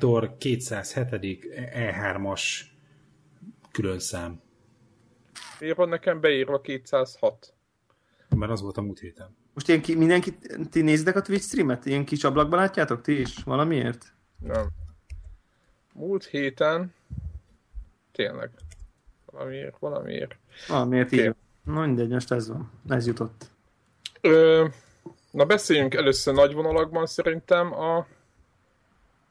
8... Konnektor 207. E3-as külön szám. Miért van nekem beírva 206? Mert az volt a múlt héten. Most ilyen ki, mindenki, ti nézitek a Twitch streamet? Ilyen kis ablakban látjátok ti is? Valamiért? Nem. Múlt héten tényleg. Valamiért, valamiért. Valamiért így. Na mindegy, most ez van. Ez jutott. Ö, na beszéljünk először nagy vonalakban szerintem a...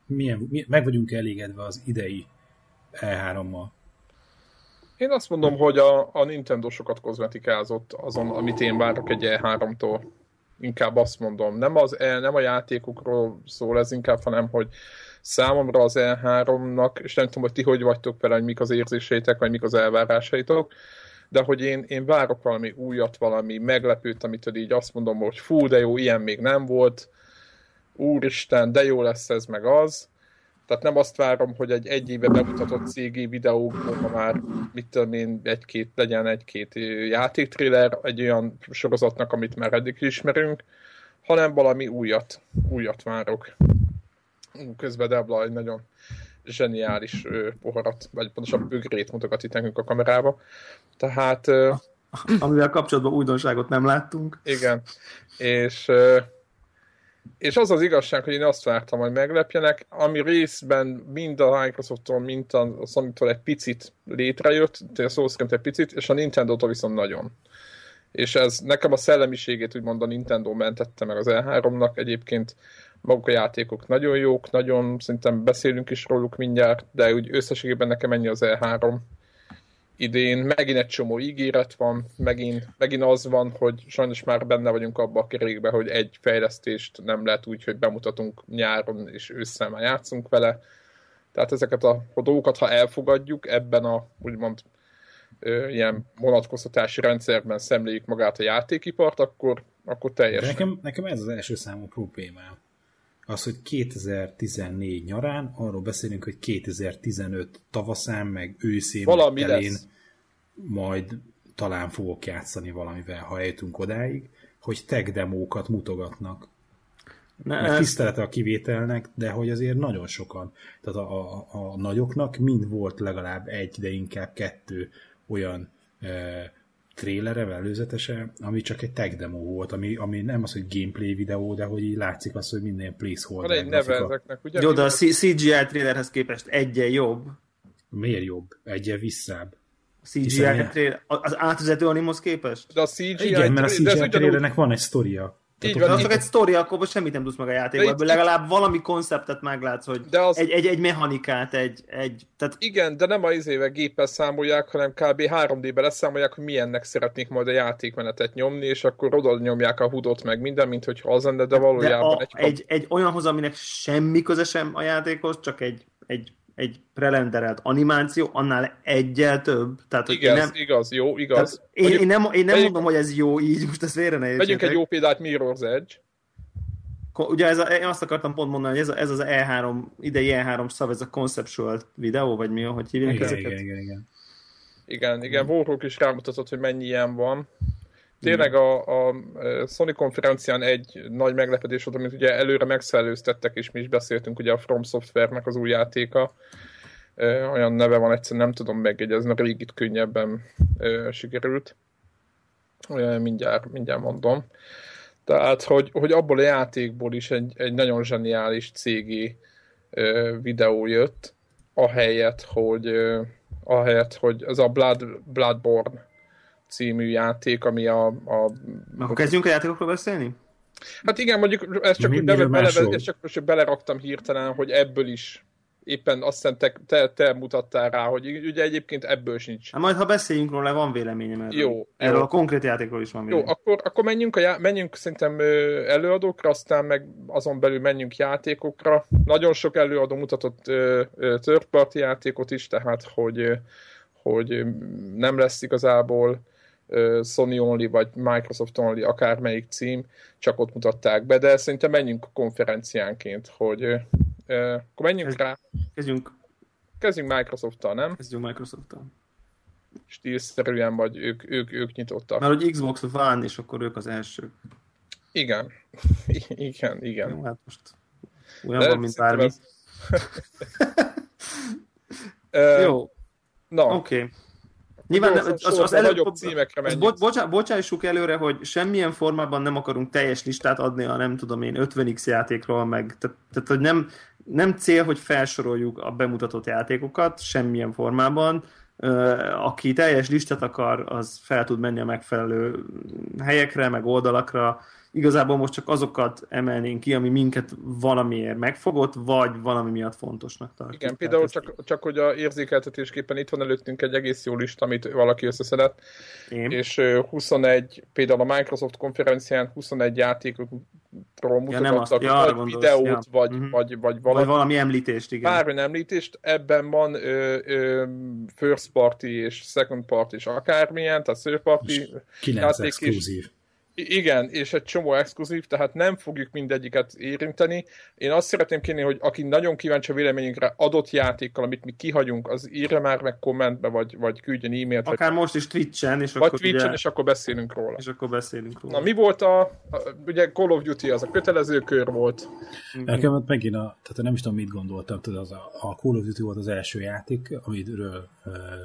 Milyen, mi, meg vagyunk elégedve az idei E3-mal. Én azt mondom, hogy a, a Nintendo sokat kozmetikázott azon, amit én várok egy E3-tól. Inkább azt mondom. Nem, az, e, nem a játékokról szól ez inkább, hanem hogy számomra az E3-nak, és nem tudom, hogy ti hogy vagytok vele, hogy mik az érzéseitek, vagy mik az elvárásaitok, de hogy én, én várok valami újat, valami meglepőt, amitől így azt mondom, hogy fú, de jó, ilyen még nem volt, úristen, de jó lesz ez meg az, tehát nem azt várom, hogy egy egy éve bemutatott CG videókban már, mit tudom én, egy-két, legyen egy-két játéktrailer egy olyan sorozatnak, amit már eddig ismerünk, hanem valami újat, újat várok. Közben Debla egy nagyon zseniális poharat, vagy pontosan bögrét mutogat itt nekünk a kamerába. Tehát... Amivel kapcsolatban újdonságot nem láttunk. Igen. És és az az igazság, hogy én azt vártam, hogy meglepjenek, ami részben mind a Microsofttól, mind a Sony-tól egy picit létrejött, tehát szó szerint egy picit, és a Nintendo-tól viszont nagyon. És ez nekem a szellemiségét úgymond a Nintendo mentette meg az E3-nak. Egyébként maguk a játékok nagyon jók, nagyon szerintem beszélünk is róluk mindjárt, de úgy összességében nekem ennyi az E3 idén. Megint egy csomó ígéret van, megint, megint az van, hogy sajnos már benne vagyunk abba a kerékbe, hogy egy fejlesztést nem lehet úgy, hogy bemutatunk nyáron és ősszel már játszunk vele. Tehát ezeket a, a dolgokat, ha elfogadjuk ebben a úgymond ö, ilyen vonatkoztatási rendszerben szemléljük magát a játékipart, akkor, akkor teljesen. nekem, nekem ez az első számú problémám az, hogy 2014 nyarán arról beszélünk, hogy 2015 tavaszán, meg őszén, Valami meg elén lesz. majd talán fogok játszani valamivel, ha eljutunk odáig, hogy tech demókat mutogatnak. Ne, meg tisztelete a kivételnek, de hogy azért nagyon sokan, tehát a, a, a nagyoknak mind volt legalább egy, de inkább kettő olyan e, trélere, előzetese, ami csak egy tech demo volt, ami, ami nem az, hogy gameplay videó, de hogy így látszik az, hogy minden placeholder. Van egy neve ezeknek, ugye? Jó, de a CGI trailerhez képest egyen jobb. Miért jobb? Egyen visszább. A CGI trailer, az átvezető animhoz képest? De a CGI Igen, mert a CGI trailernek van egy sztoria. Így van, csak egy sztori, akkor semmit nem tudsz meg a játékban. Ebből legalább valami konceptet meglátsz, hogy de az... egy, egy, egy mechanikát, egy, egy... Tehát... Igen, de nem az izével géppel számolják, hanem kb. 3D-be leszámolják, hogy milyennek szeretnék majd a játékmenetet nyomni, és akkor oda nyomják a hudot meg minden, mint hogyha az lenne, de valójában de a, egy... egy... Egy olyanhoz, aminek semmi köze sem a játékhoz, csak egy, egy egy prelenderelt animáció, annál egyel több. Tehát, igaz, nem, igaz, jó, igaz. én, én nem, én nem mondom, hogy ez jó így, most ezt félre ne Vegyünk egy jó példát, Mirror's Edge. Ugye ez a, én azt akartam pont mondani, hogy ez, a, ez az E3, idei E3 szav, ez a conceptual videó, vagy mi, hogy hívják igen, ezeket? Igen, igen, igen. Igen, igen, Warhawk is rámutatott, hogy mennyi ilyen van. Tényleg a, a Sony konferencián egy nagy meglepetés volt, amit ugye előre megszellőztettek, és mi is beszéltünk, ugye a From Software-nek az új játéka. Olyan neve van, egyszerűen nem tudom megjegyezni, mert régit könnyebben sikerült. Mindjárt, mindjárt mondom. Tehát, hogy, hogy abból a játékból is egy, egy nagyon zseniális cégi videó jött, ahelyett, hogy ahelyett, hogy az a Blood, Bloodborne című játék, ami a... a Akkor kezdjünk a játékokról beszélni? Hát igen, mondjuk ezt csak, bele, bele, ezt csak most beleraktam hirtelen, hogy ebből is éppen azt hiszem te, te, te mutattál rá, hogy ugye egyébként ebből sincs. Hát majd ha beszéljünk róla, van véleményem erről. Jó. Erről jó. a konkrét játékról is van véleményem. Jó, akkor, akkor menjünk, a já- menjünk szerintem előadókra, aztán meg azon belül menjünk játékokra. Nagyon sok előadó mutatott third party játékot is, tehát hogy, hogy nem lesz igazából Sony Only, vagy Microsoft Only, akármelyik cím, csak ott mutatták be, de szerintem menjünk a konferenciánként, hogy akkor menjünk rá. Kezdjünk. Kezdjünk Microsoft-tal, nem? Kezdjünk Microsoft-tal. Stílszerűen, vagy ők, ők, ők nyitottak. Mert hogy Xbox van, és akkor ők az elsők. Igen. igen, igen. Jó, hát most olyan van, mint bármi. Jó. Na. Oké. Okay. Nyilván az, az, az előbb, címekre az bo, bocsá, bocsássuk előre, hogy semmilyen formában nem akarunk teljes listát adni a nem tudom én 50x játékról, meg tehát, tehát hogy nem, nem cél, hogy felsoroljuk a bemutatott játékokat semmilyen formában. Aki teljes listát akar, az fel tud menni a megfelelő helyekre, meg oldalakra, igazából most csak azokat emelnénk ki, ami minket valamiért megfogott, vagy valami miatt fontosnak tartjuk. Igen, például csak, csak hogy a érzékeltetésképpen itt van előttünk egy egész jó lista, amit valaki összeszedett, Én. és 21, például a Microsoft konferencián 21 játékokról mutattak, ja, vagy gondolsz, videót, ja. vagy, uh-huh. vagy, vagy, valami, vagy valami említést, igen. Bármi említést, ebben van ö, ö, first party és second party és akármilyen, tehát third party játék, exkluzív. Igen, és egy csomó exkluzív, tehát nem fogjuk mindegyiket érinteni. Én azt szeretném kérni, hogy aki nagyon kíváncsi a véleményünkre adott játékkal, amit mi kihagyunk, az írja már meg kommentbe, vagy, vagy küldjön e-mailt. Akár vagy, most is Twitch-en, és vagy akkor Twitch-en, ugye... és akkor beszélünk róla. És akkor beszélünk róla. Na, mi volt a, a ugye Call of Duty, az a kötelező kör volt. Nekem megint a, tehát nem is tudom, mit gondoltam, tudod, az a, a Call of Duty volt az első játék, amiről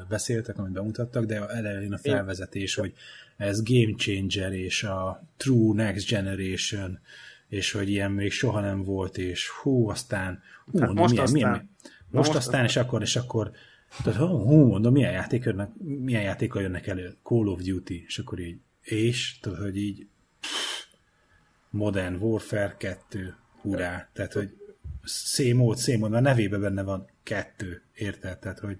beszéltek, amit bemutattak, de elején a felvezetés, Én... hogy ez game changer, és a true next generation, és hogy ilyen még soha nem volt, és hú, aztán hú, mondom, most milyen, aztán, milyen, most, most aztán, és akkor, és akkor tehát, hú, mondom, milyen játék jönnek, milyen játéka jönnek elő? Call of Duty, és akkor így, és, tudod, hogy így Modern Warfare 2, hurrá, tehát, hogy szémód, szémód, mert nevében benne van kettő, érted? Tehát, hogy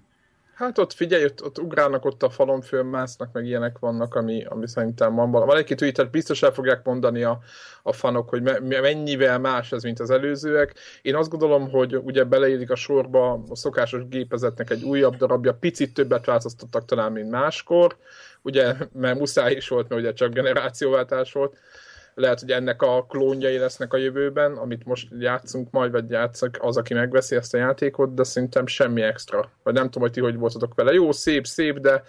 Hát ott figyelj, ott, ott ugrálnak, ott a falon fölmásznak, meg ilyenek vannak, ami, ami szerintem van valami. Van egy-két tweetet, biztos el fogják mondani a, a fanok, hogy me, mennyivel más ez, mint az előzőek. Én azt gondolom, hogy ugye beleérik a sorba a szokásos gépezetnek egy újabb darabja, picit többet változtattak talán, mint máskor, ugye, mert muszáj is volt, mert ugye csak generációváltás volt lehet, hogy ennek a klónjai lesznek a jövőben, amit most játszunk majd, vagy játszak az, aki megveszi ezt a játékot, de szerintem semmi extra. Vagy nem tudom, hogy ti hogy voltatok vele. Jó, szép, szép, de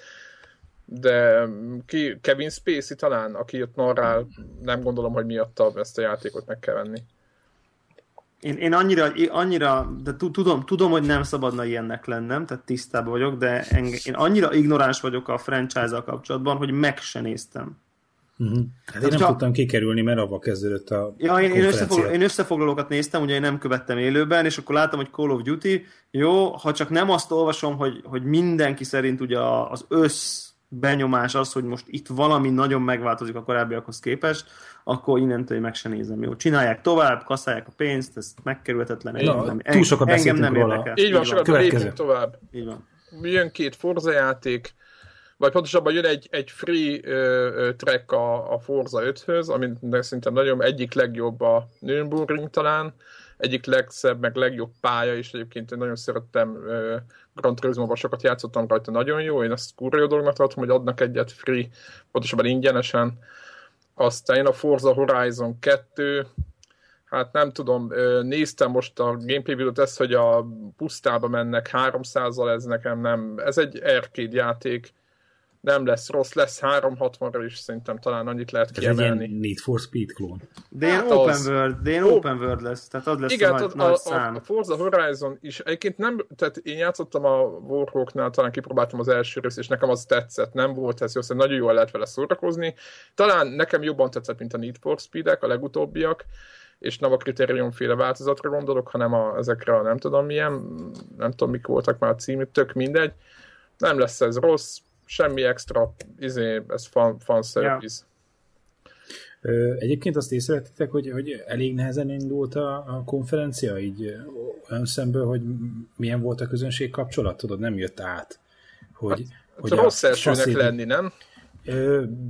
de ki, Kevin Spacey talán, aki ott narrál, nem gondolom, hogy miatta ezt a játékot meg kell venni. Én, én annyira, annyira de tudom, tudom, hogy nem szabadna ilyennek lennem, tehát tisztában vagyok, de enge, én annyira ignoráns vagyok a franchise-al kapcsolatban, hogy meg se néztem. Uh-huh. Hát én nem ha... tudtam kikerülni, mert avval kezdődött a Ja, én, én, összefoglal, én összefoglalókat néztem, ugye én nem követtem élőben, és akkor láttam, hogy Call of Duty, jó, ha csak nem azt olvasom, hogy, hogy mindenki szerint ugye az össz benyomás az, hogy most itt valami nagyon megváltozik a korábbiakhoz képest, akkor innentől meg se nézem. Jó, csinálják tovább, kaszálják a pénzt, ez megkerülhetetlen. Na, nem, túl sokat engem nem róla. Érdekel. Így van, sokat tovább. Így van. Jön két Forza játék, vagy pontosabban jön egy, egy free ö, track a, a Forza 5-höz, amit szerintem nagyon egyik legjobb a Nürburgring talán, egyik legszebb, meg legjobb pálya is egyébként én nagyon szerettem ö, Grand turismo sokat játszottam rajta, nagyon jó, én ezt kurva jó dolognak tartom, hogy adnak egyet free, pontosabban ingyenesen. Aztán én a Forza Horizon 2, hát nem tudom, néztem most a gameplay videót, ezt, hogy a pusztába mennek 300-al, ez nekem nem, ez egy arcade játék, nem lesz rossz, lesz 360-ra is szerintem talán annyit lehet Ez kiemelni. Egy Need for Speed klón. De ilyen hát open az... world, de ilyen oh. open world lesz, tehát az lesz Igen, a, nagy, a, nagy a, szám. a Forza Horizon is, egyébként nem, tehát én játszottam a Warhawknál, talán kipróbáltam az első részt, és nekem az tetszett, nem volt ez jó, szóval nagyon jól lehet vele szórakozni. Talán nekem jobban tetszett, mint a Need for Speed-ek, a legutóbbiak, és nem a kritérium féle változatra gondolok, hanem a, ezekre a nem tudom milyen, nem tudom mik voltak már a címük, tök mindegy. Nem lesz ez rossz, semmi extra, izé, ez fan, fan service. Ja. Egyébként azt észrevettétek, hogy, hogy elég nehezen indult a, a konferencia, így olyan szemből, hogy milyen volt a közönség kapcsolat, tudod, nem jött át. Hogy, hát, hogy rossz elsőnek faszít... lenni, nem?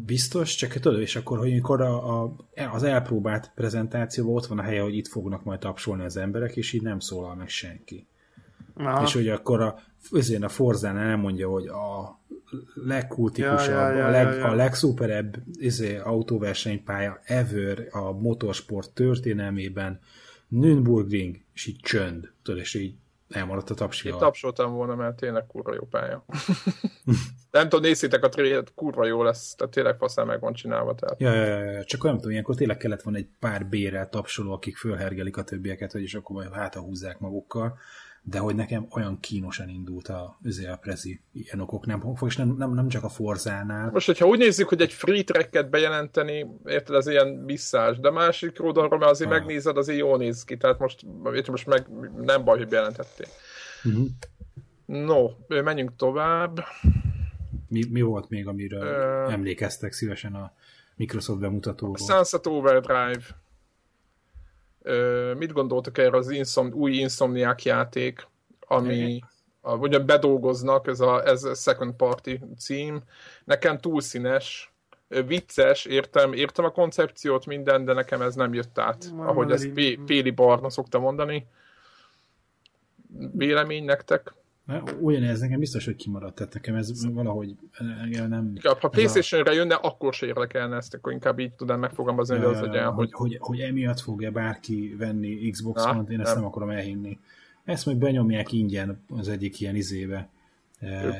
biztos, csak tudod, és akkor, hogy amikor a, a, az elpróbált prezentációban ott van a helye, hogy itt fognak majd tapsolni az emberek, és így nem szólal meg senki. Aha. És hogy akkor a, azért a Forzán elmondja, hogy a legkultikusabb, ja, ja, ja, a, leg, ja, ja. a legszuperebb izé, autóversenypálya ever a motorsport történelmében, Nürburgring, és így csönd, tudod, és így elmaradt a tapsi. Én tapsoltam volna, mert tényleg kurva jó pálya. nem tudom, nézzétek a trélet, kurva jó lesz, tehát tényleg faszán meg van csinálva. Tehát. Ja, ja, ja, csak nem tudom, ilyenkor tényleg kellett volna egy pár bérel tapsoló, akik fölhergelik a többieket, hogy is akkor majd hátra húzzák magukkal de hogy nekem olyan kínosan indult a, a prezi ilyen nem, és nem, nem, nem csak a Forzánál. Most, hogyha úgy nézzük, hogy egy free tracket bejelenteni, érted, ez ilyen visszás, de másik oldalról, mert azért ah. megnézed, azért jól néz ki, tehát most, érted, most meg nem baj, hogy bejelentették. Uh-huh. No, menjünk tovább. Mi, mi volt még, amiről uh, emlékeztek szívesen a Microsoft bemutatóról? Sunset Overdrive mit gondoltak erre az Insom, új Insomniac játék, ami a, ugyan bedolgoznak, ez a, ez a Second Party cím. Nekem túl színes, vicces, értem, értem a koncepciót, minden, de nekem ez nem jött át, Már ahogy ezt Péli Barna szokta mondani. Vélemény nektek? Ugyanez nekem biztos, hogy kimaradt, tehát nekem ez valahogy nem... Ha Playstation-re a... jönne, akkor se érdekelne ezt, akkor inkább így tudnám megfogalmazni, hogy az hogy, hogy, hogy, hogy emiatt fogja bárki venni Xbox-on, én ezt nem. nem akarom elhinni. Ezt meg benyomják ingyen az egyik ilyen izébe.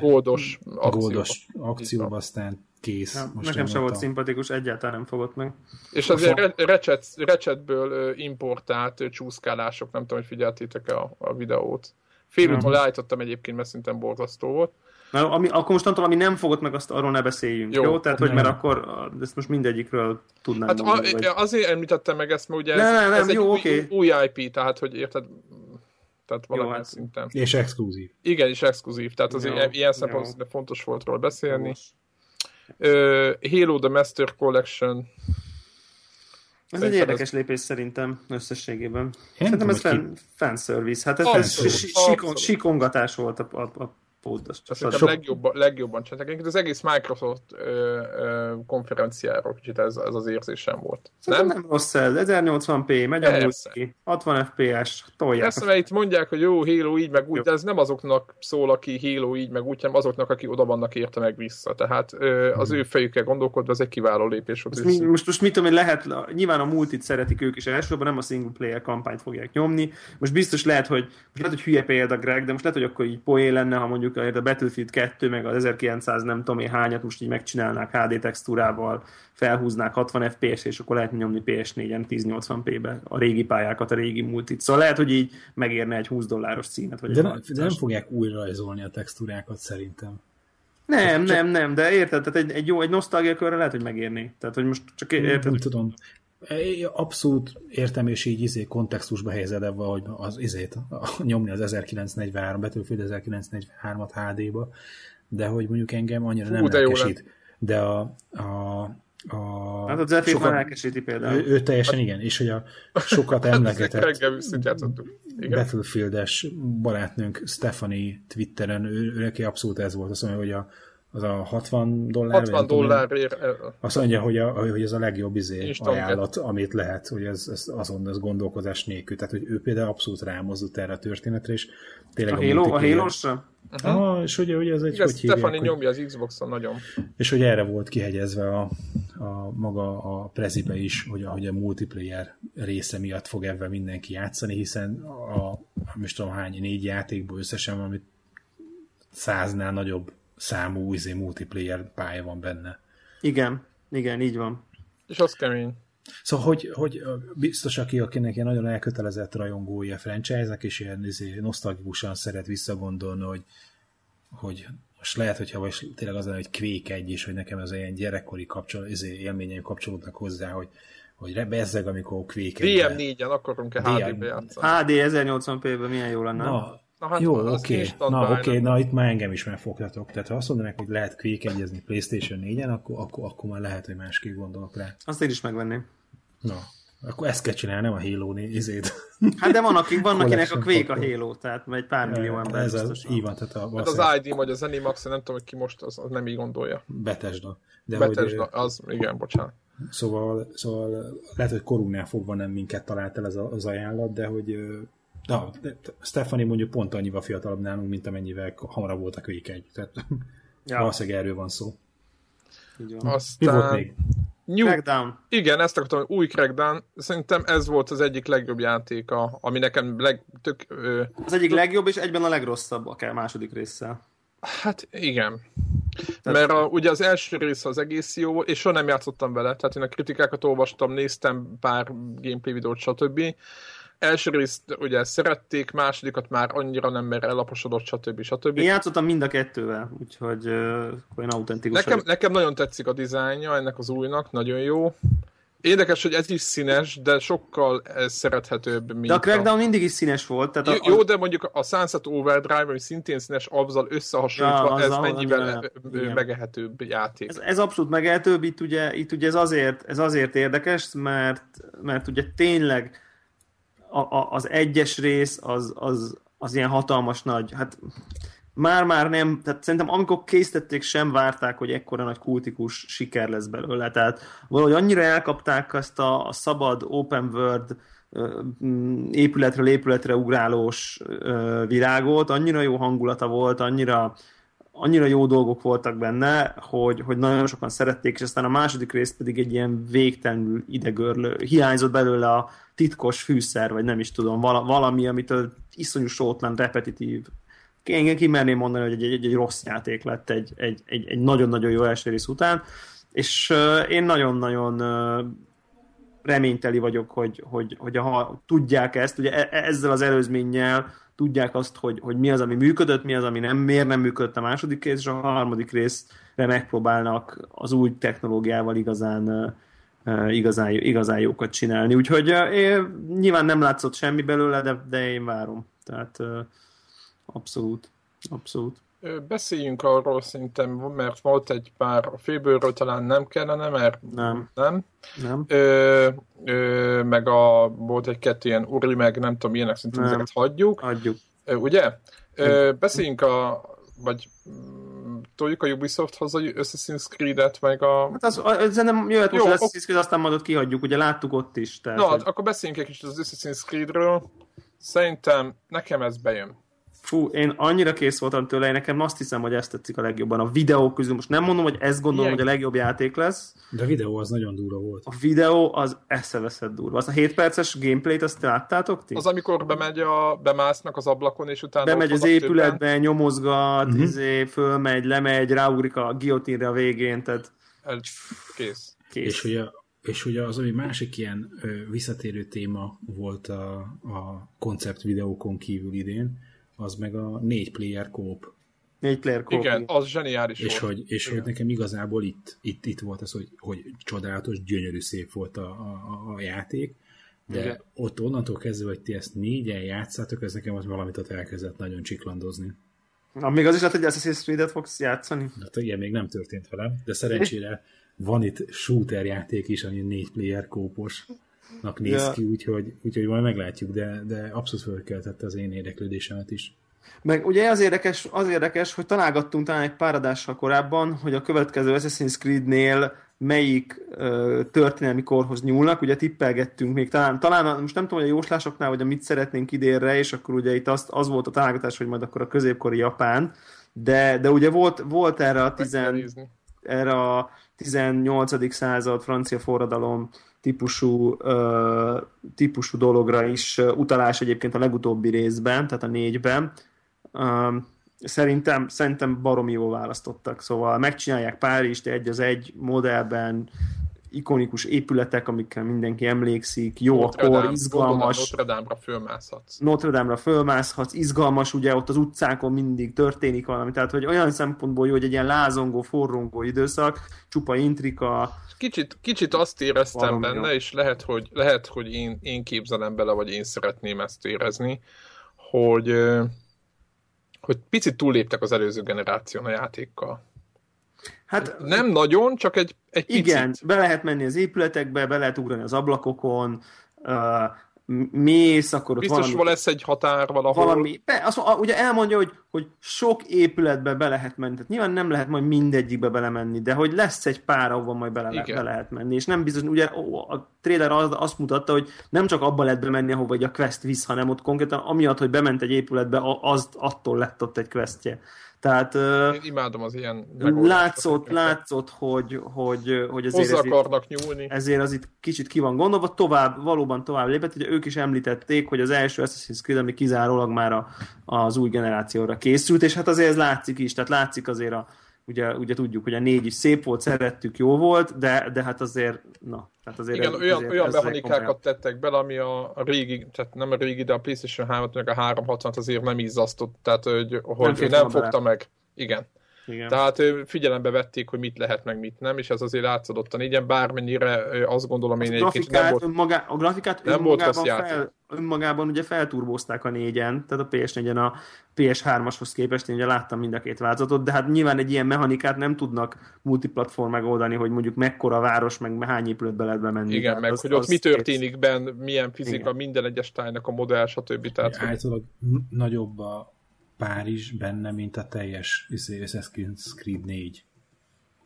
Gódos Gódos akcióba, aztán kész. Ja, Most nekem sem volt szimpatikus, egyáltalán nem fogott meg. És azért fa... recset, recsetből importált csúszkálások, nem tudom, hogy figyeltétek a, a videót. Fél úton leállítottam egyébként, mert szerintem borzasztó volt. Na, ami, akkor mostantól, ami nem fogott meg, azt arról ne beszéljünk, jó? jó? Tehát, hogy mert akkor ezt most mindegyikről tudnám hát mondani, a, vagy... Azért említettem meg ezt, mert ugye ez, nem, nem, ez jó, egy okay. új, új IP, tehát, hogy érted, tehát valamilyen hát, szinten. És exkluzív. Igen, és exkluzív, tehát az jó, ilyen szempontból fontos volt róla beszélni. Uh, Halo The Master Collection ez egy érdekes az... lépés szerintem összességében. Én szerintem ez fan, fanservice. Hát ez, ez sikongatás volt a, a, a pótos. Szerintem sok... legjobban, legjobban csinálták. Az egész Microsoft ö, ö, konferenciáról kicsit ez, ez az érzésem volt. Szerintem nem? nem rossz ez. 1080p, megy a multi, 60 FPS, tolják. Persze, mert itt mondják, hogy jó, Halo így meg úgy, de ez nem azoknak szól, aki Halo így meg úgy, hanem azoknak, akik oda vannak érte meg vissza. Tehát ö, az hmm. ő fejükkel gondolkodva, ez egy kiváló lépés volt. Most, mi, most, most mit tudom, hogy lehet, nyilván a multit szeretik ők is elsősorban, nem a single player kampányt fogják nyomni. Most biztos lehet, hogy, lehet, hogy hülye példa Greg, de most lehet, hogy akkor így poé lenne, ha mondjuk a Battlefield 2, meg az 1900 nem tudom én hányat most így megcsinálnák HD textúrával, felhúznák 60 FPS, és akkor lehet nyomni PS4-en 1080p-be a régi pályákat, a régi multit. Szóval lehet, hogy így megérne egy 20 dolláros címet. Vagy de, ne, de nem fogják újra rajzolni a textúrákat szerintem. Nem, csak... nem, nem, de érted, tehát egy, egy jó, egy nosztalgia körre lehet, hogy megérni. Tehát, hogy most csak érted. Úgy tudom. Abszolút értem, és így izé kontextusba helyezed ebbe, hogy az izét a, nyomni az 1943, Battlefield 1943-at HD-ba, de hogy mondjuk engem annyira nem lelkesít. De a, a, a hát a Zephyr sokat, már elkesíti például. Ő, ő teljesen hát, igen, és hogy a sokat emlegetett Battlefield-es barátnőnk Stephanie Twitteren, ő, ő neki abszolút ez volt, azt mondja, hogy a, az a 60 dollár. 60 dollárért. Azt mondja, hogy, a, hogy ez a legjobb izé ajánlat, amit lehet, hogy ez, ez azon ez gondolkozás nélkül. Tehát, hogy ő például abszolút rámozdult erre a történetre, és tényleg a, a Halo, a halo Uh-huh. Ah, és ugye, ugye ez egy, Igen, hogy Stefani hívják, nyomja az Xbox-on nagyon. És hogy erre volt kihegyezve a, a maga a prezibe is, hogy a, hogy a multiplayer része miatt fog ebben mindenki játszani, hiszen a, most tudom hány, négy játékból összesen, amit száznál nagyobb számú izé, multiplayer pálya van benne. Igen, igen, így van. És az kemény. Szóval, hogy, hogy biztos, aki, akinek ilyen nagyon elkötelezett rajongója a franchise-nak, és ilyen izé, nosztalgikusan szeret visszagondolni, hogy, hogy most lehet, hogyha vagy tényleg az lenne, hogy kvék egy, és hogy nekem ez ilyen gyerekkori kapcsol, izé, élményeim kapcsolódnak hozzá, hogy, hogy bezzeg, amikor kvék egy. DM4-en akarunk-e HD-be játszani? HD 1080p-ben milyen jó lenne. Na, Na, hát Jó, oké, okay. na, oké, okay. na itt már engem is megfoghatok. Tehát ha azt mondanak, hogy lehet kvékegyezni PlayStation 4-en, akkor, akkor, akkor már lehet, hogy másképp gondolok rá. Azt én is megvenném. Na, akkor ezt kell csinálni, nem a Halo izét. Hát de van, akik, van akinek a Quake a Halo, tehát egy pár millió ember ez. Az, így van, tehát a, hát az ID vagy az Animax, nem tudom, hogy ki most, az, az nem így gondolja. Betesda. De Betesda, hogy, az, igen, bocsánat. Szóval, szóval lehet, hogy korunknál fogva nem minket talált el ez az ajánlat, de hogy Na, Stefani mondjuk pont annyival fiatalabb nálunk, mint amennyivel hamarabb volt a Quake egy. Tehát ja. valószínűleg erről van szó. Aztán... Mi volt még? New... Crackdown. Igen, ezt akartam, új Crackdown. Szerintem ez volt az egyik legjobb játéka, ami nekem leg, tök... Ö... Az egyik legjobb, és egyben a legrosszabb a második résszel. Hát igen. Tehát... Mert a, ugye az első rész az egész jó, és soha nem játszottam vele, tehát én a kritikákat olvastam, néztem pár gameplay videót, stb első részt ugye szerették, másodikat már annyira nem, mert ellaposodott, stb. stb. Én játszottam mind a kettővel, úgyhogy uh, olyan autentikus. Nekem, nekem nagyon tetszik a dizájnja ennek az újnak, nagyon jó. Érdekes, hogy ez is színes, de sokkal szerethetőbb, mint De a Crackdown a... mindig is színes volt. Tehát a, jó, de mondjuk a Sunset Overdrive, ami szintén színes, azzal összehasonlítva, ja, ez mennyivel igen. megehetőbb játék. Ez, ez abszolút megehetőbb, itt ugye, itt ugye ez, azért, ez azért érdekes, mert, mert ugye tényleg a, a, az egyes rész az, az, az ilyen hatalmas nagy, hát már-már nem, tehát szerintem amikor készítették, sem várták, hogy ekkora nagy kultikus siker lesz belőle, tehát valahogy annyira elkapták ezt a, a szabad open world épületről épületre ugrálós virágot, annyira jó hangulata volt, annyira, annyira jó dolgok voltak benne, hogy, hogy nagyon sokan szerették, és aztán a második rész pedig egy ilyen végtelenül idegörlő, hiányzott belőle a, titkos fűszer, vagy nem is tudom, valami, amitől iszonyú sótlan, repetitív. Én kimerném mondani, hogy egy, egy, egy rossz játék lett egy, egy, egy, egy nagyon-nagyon jó első rész után, és uh, én nagyon-nagyon uh, reményteli vagyok, hogy, hogy, hogy ha tudják ezt, ugye e, e, ezzel az előzménnyel tudják azt, hogy, hogy mi az, ami működött, mi az, ami nem, miért nem működött a második rész, és a harmadik részre megpróbálnak az új technológiával igazán igazán, igazán jókat csinálni. Úgyhogy én, nyilván nem látszott semmi belőle, de, de én várom. Tehát abszolút, abszolút. Beszéljünk arról szerintem, mert volt egy pár a félbőről talán nem kellene, mert nem. nem. nem. Ö, ö, meg a, volt egy-kettő ilyen uri, meg nem tudom, ilyenek, szerintem nem. ezeket hagyjuk. Hagyjuk. Ö, ugye? Ö, beszéljünk a, vagy toljuk a Ubisofthoz a Assassin's Creed-et, meg a... Hát az, az, nem jöhet most Jó, az Assassin's Creed, aztán majd kihagyjuk, ugye láttuk ott is. Tehát, Na, hogy... akkor beszéljünk egy kicsit az Assassin's Creed-ről. Szerintem nekem ez bejön. Fú, én annyira kész voltam tőle, én nekem azt hiszem, hogy ezt tetszik a legjobban. A videók közül, most nem mondom, hogy ezt gondolom, Ilyen. hogy a legjobb játék lesz. De a videó az nagyon durva volt. A videó az eszeveszett durva. Az a 7 perces gameplayt azt láttátok ti? Az, amikor bemegy a, bemásznak az ablakon, és utána... Bemegy az épületbe, többen. nyomozgat, uh-huh. izé, fölmegy, lemegy, ráugrik a guillotine a végén, tehát... El, kész. kész. És ugye és ugye az, ami másik ilyen ö, visszatérő téma volt a, a koncept videókon kívül idén, az meg a négy player kóp. Négy player kóp. Igen, az zseniális és volt. Hogy, és Igen. hogy nekem igazából itt, itt, itt volt az, hogy, hogy csodálatos, gyönyörű szép volt a, a, a játék, de Igen. ott onnantól kezdve, hogy ti ezt négyen játszátok, ez nekem az valamit ott elkezdett nagyon csiklandozni. Na, még az is lehet, hogy Assassin's Creed-et fogsz játszani? Hát ilyen még nem történt velem, de szerencsére van itt shooter játék is, ami négy player kópos néz ja. ki, úgyhogy, úgyhogy majd meglátjuk, de, de abszolút fölkeltette az én érdeklődésemet is. Meg ugye az érdekes, az érdekes, hogy találgattunk talán egy pár adással korábban, hogy a következő Assassin's Creed-nél melyik ö, történelmi korhoz nyúlnak, ugye tippelgettünk még talán, talán most nem tudom, hogy a jóslásoknál, vagy a mit szeretnénk idérre, és akkor ugye itt az, az volt a találgatás, hogy majd akkor a középkori Japán, de, de ugye volt, volt erre a, tizen, erre a 18. század francia forradalom típusú, típusú dologra is utalás egyébként a legutóbbi részben, tehát a négyben. Szerintem, szerintem baromi jól választottak, szóval megcsinálják Párizst egy az egy modellben, ikonikus épületek, amikkel mindenki emlékszik, jó Notre akkor, izgalmas. Notre Dame-ra fölmászhatsz. Notre Dame-ra fölmászhatsz, izgalmas, ugye ott az utcákon mindig történik valami, tehát hogy olyan szempontból jó, hogy egy ilyen lázongó, forrongó időszak, csupa intrika. Kicsit, kicsit azt éreztem benne, jó. és lehet, hogy, lehet, hogy én, én képzelem bele, vagy én szeretném ezt érezni, hogy, hogy picit túlléptek az előző generáción a játékkal. Hát, nem nagyon, csak egy, egy Igen, picit. be lehet menni az épületekbe, be lehet ugrani az ablakokon, uh, mész, akkor ott Biztos valami... lesz egy határ valahol. Valami, be, azt, ugye elmondja, hogy, hogy sok épületbe be lehet menni. Tehát nyilván nem lehet majd mindegyikbe belemenni, de hogy lesz egy pár, ahova majd bele, le, be lehet menni. És nem biztos, ugye a trailer az, azt mutatta, hogy nem csak abba lehet bemenni, ahova egy a quest visz, hanem ott konkrétan amiatt, hogy bement egy épületbe, az attól lett ott egy questje. Tehát Én imádom az ilyen látszott, látszott, hogy, hogy, hogy ezért, Hozzá akarnak ezért, nyúlni. ezért az itt kicsit ki van gondolva, tovább, valóban tovább lépett, ugye ők is említették, hogy az első Assassin's Creed, ami kizárólag már a, az új generációra készült, és hát azért ez látszik is, tehát látszik azért a, ugye, ugye tudjuk, hogy a négy is szép volt, szerettük, jó volt, de, de hát azért, na, tehát azért Igen, ez, olyan, azért olyan mechanikákat tettek bele, ami a, régi, tehát nem a régi, de a PlayStation 3-at, meg a 360 azért nem izzasztott, tehát hogy, hogy nem, nem fogta bele. meg. Igen. Igen. Tehát figyelembe vették, hogy mit lehet, meg mit nem, és ez azért látszódott a négyen, bármennyire azt gondolom én egyébként nem volt, önmagá, A grafikát nem volt rossz fel, önmagában ugye felturbózták a négyen, tehát a PS4-en a PS3-ashoz képest, én ugye láttam mind a két változatot, de hát nyilván egy ilyen mechanikát nem tudnak multiplatform megoldani, hogy mondjuk mekkora város, meg hány épületbe lehet bemenni. Igen, tehát meg az, hogy ott az mi történik benn, milyen fizika, Igen. minden egyes tájnak a modell, stb. Tehát, Általában nagyobb a Párizs benne, mint a teljes izé, Assassin's Creed 4.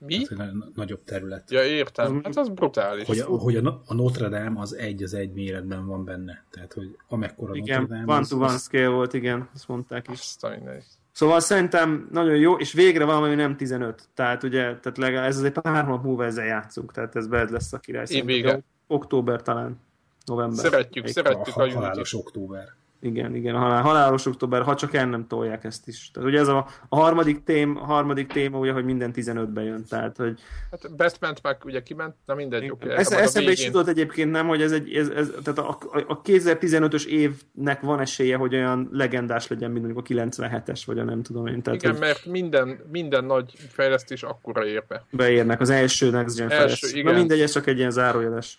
Mi? Tehát, nagyobb terület. Ja, értem. Hát az brutális. Hogy, a, hogy a, a Notre Dame az egy az egy méretben van benne. Tehát, hogy amekkora igen, Notre Dame... one to one scale volt, igen, azt mondták is. Aztán, Szóval szerintem nagyon jó, és végre valami nem 15. Tehát ugye, tehát legalább ez azért pár nap múlva ezzel játszunk, tehát ez bed lesz a király. Én Október talán, november. Szeretjük, szeretjük a, a, a halálos október. Igen, igen, a halál, halálos október, ha csak el nem tolják ezt is. Tehát ugye ez a, a harmadik, tém, a harmadik téma, ugye, hogy minden 15-be jön, tehát hogy... Hát Best ment meg, ugye kiment, na mindegy, oké. Okay, Ez, eszembe is jutott egyébként nem, hogy ez egy, ez, ez, tehát a, a 2015-ös évnek van esélye, hogy olyan legendás legyen, mint mondjuk a 97-es, vagy a nem tudom én. Tehát, igen, hogy... mert minden, minden nagy fejlesztés akkora ér be. Beérnek, az első Next Gen első, fejlesztés. Igen. mindegy, ez csak egy ilyen zárójeles.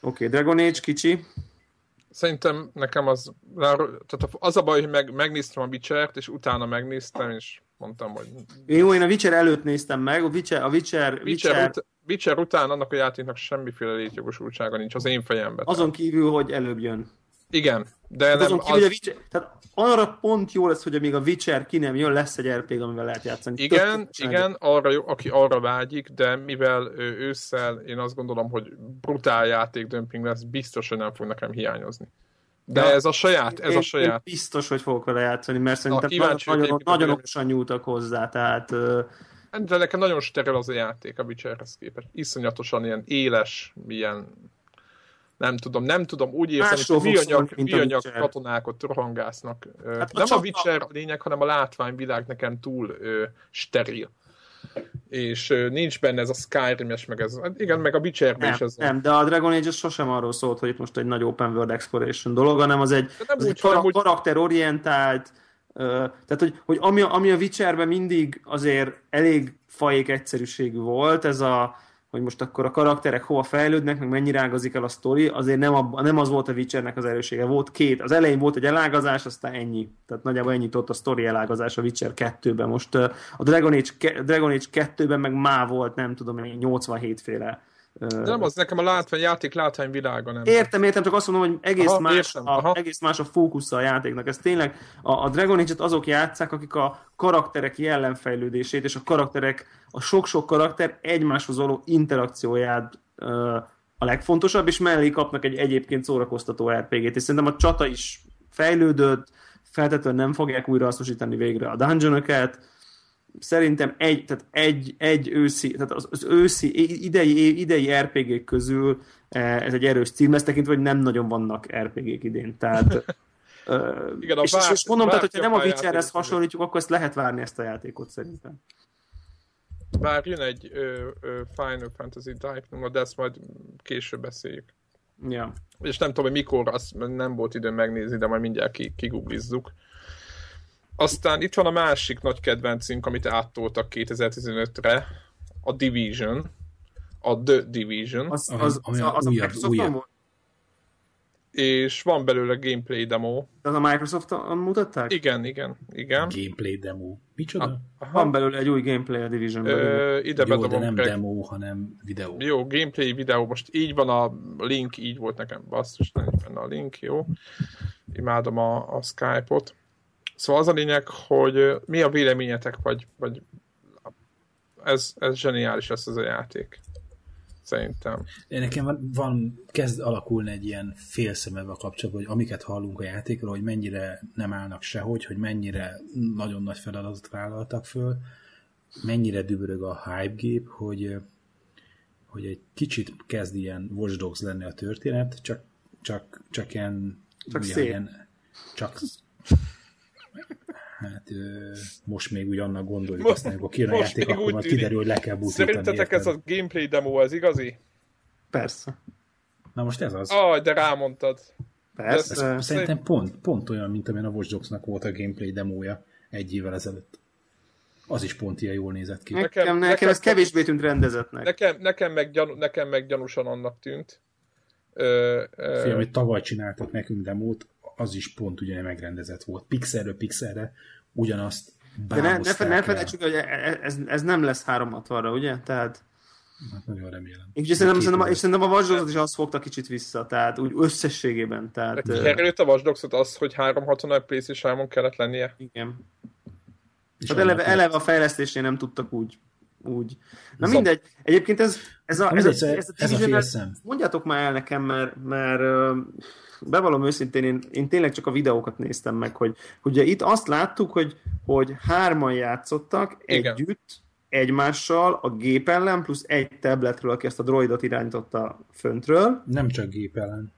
Oké, okay, Dragon Age kicsi. Szerintem nekem az, tehát az a baj, hogy meg, megnéztem a witcher és utána megnéztem, és mondtam, hogy... Jó, én a Witcher előtt néztem meg, a Witcher... A Witcher, Witcher, Witcher, ut- Witcher után annak a játéknak semmiféle létjogosultsága nincs az én fejemben. Azon kívül, hogy előbb jön. Igen, de hát nem azon kívül, az... Witcher, tehát arra pont jó lesz, hogy amíg a Witcher ki nem jön, lesz egy RPG, amivel lehet játszani. Igen, Tök igen, arra jó, aki arra vágyik, de mivel ősszel én azt gondolom, hogy brutál játék dömping lesz, biztos, hogy nem fog nekem hiányozni. De, de ez a saját, ez én, a saját. Én biztos, hogy fogok vele játszani, mert szerintem nagyon, nagyon, nagyon okosan nyúltak hozzá, tehát... De nekem nagyon steril az a játék a Witcherhez képest. Iszonyatosan ilyen éles, ilyen nem tudom, nem tudom, úgy érzem, hogy műanyag, műanyag katonákat rohangásznak. Hát nem a, a Witcher a lényeg, hanem a látványvilág nekem túl ö, steril. És nincs benne ez a Skyrim-es, meg ez, hát igen, meg a witcher nem, is ez. Nem, de a Dragon Age sosem arról szólt, hogy itt most egy nagy open world exploration dolog, hanem az egy, nem az úgy, egy kar- úgy... karakterorientált, ö, tehát hogy, hogy ami, ami a Witcherben mindig azért elég fajék egyszerűségű volt, ez a hogy most akkor a karakterek hova fejlődnek, meg mennyire ágazik el a sztori, azért nem, a, nem az volt a Witchernek az erősége. Volt két, az elején volt egy elágazás, aztán ennyi. Tehát nagyjából ennyit ott a sztori elágazás a Witcher 2-ben. Most a Dragon Age, Dragon Age 2-ben meg má volt, nem tudom, 87 féle de nem az nekem a látvány, játék látványvilága nem. Értem, értem, csak azt mondom, hogy egész, aha, más, értem, a, egész más a fókusza a játéknak. Ez tényleg a, a Dragon Age-et azok játszák, akik a karakterek jellemfejlődését és a karakterek, a sok-sok karakter egymáshoz való interakcióját uh, a legfontosabb, és mellé kapnak egy egyébként szórakoztató RPG-t, és szerintem a csata is fejlődött, feltétlenül nem fogják újra hasznosítani végre a dungeonokat, szerintem egy, tehát egy, egy őszi, tehát az, az őszi, idei, idei RPG-k közül eh, ez egy erős cím, ezt tekintve, hogy nem nagyon vannak RPG-k idén, tehát Igen, és, bár, és mondom, tehát, hogyha nem a Witcherhez hasonlítjuk, akkor ezt lehet várni ezt a játékot szerintem. Bár jön egy ö, ö, Final Fantasy Type, de ezt majd később beszéljük. Ja. És nem tudom, hogy mikor, azt nem volt időm megnézni, de majd mindjárt kiguglizzuk. Aztán itt van a másik nagy kedvencünk, amit áttoltak 2015-re, a Division, a The Division. Az, az, az, az, az, a újabb. És van belőle gameplay demo. Az a Microsoft mutatták? Igen, igen, igen. Gameplay demo. Micsoda? A, van belőle egy új gameplay a division Ö, ide Jó, de nem meg. demo, hanem videó. Jó, gameplay videó. Most így van a link, így volt nekem basszus, nem benne a link, jó. Imádom a, a Skype-ot. Szóval az a lényeg, hogy mi a véleményetek, vagy, vagy ez, ez zseniális lesz ez a játék. Szerintem. Nekem van, van, kezd alakulni egy ilyen félszemeve a kapcsolatban, hogy amiket hallunk a játékról, hogy mennyire nem állnak sehogy, hogy mennyire nagyon nagy feladatot vállaltak föl, mennyire dübörög a hype gép, hogy, hogy egy kicsit kezd ilyen Watch Dogs lenni a történet, csak, csak, csak ilyen, csak szép. Ilyen, csak hát ö, most még úgy annak gondoljuk, most, aztán amikor kijön a játék, akkor már kiderül, hogy le kell butítani. Szerintetek érted? ez a gameplay demo, ez igazi? Persze. Na most ez az. Ah, de rámondtad. Persze. Ez, szerintem pont, pont olyan, mint amilyen a Watch Dogs-nak volt a gameplay demója egy évvel ezelőtt. Az is pont ilyen jól nézett ki. Nekem, nekem, nekem ez kevésbé tűnt rendezetnek. Nekem, nekem, meg, gyan, nekem meg gyanúsan annak tűnt. Ö, ö... Fiam, hogy tavaly csináltak nekünk demót, az is pont ugye megrendezett volt. Pixelről pixelre ugyanazt De ne, ne, ne felejtsük, hogy e- e- ez, ez nem lesz 360-ra, ugye? Tehát... Hát nagyon remélem. És szerintem, szerintem, és szerintem a Watch is azt fogta kicsit vissza, tehát úgy összességében. Tehát, Került a Watch az, hogy 360 PlayStation kellett lennie? Igen. Tehát eleve, eleve a fejlesztésnél nem tudtak úgy úgy. Na Zab... mindegy. Egyébként ez, ez a, ez, ez, a, ez, a, ez a félszem. Mondjátok már el nekem, mert, mert bevallom őszintén, én, én tényleg csak a videókat néztem meg, hogy ugye itt azt láttuk, hogy, hogy hárman játszottak Igen. együtt, egymással a gép ellen, plusz egy tabletről, aki ezt a droidot irányította föntről. Nem csak gép ellen.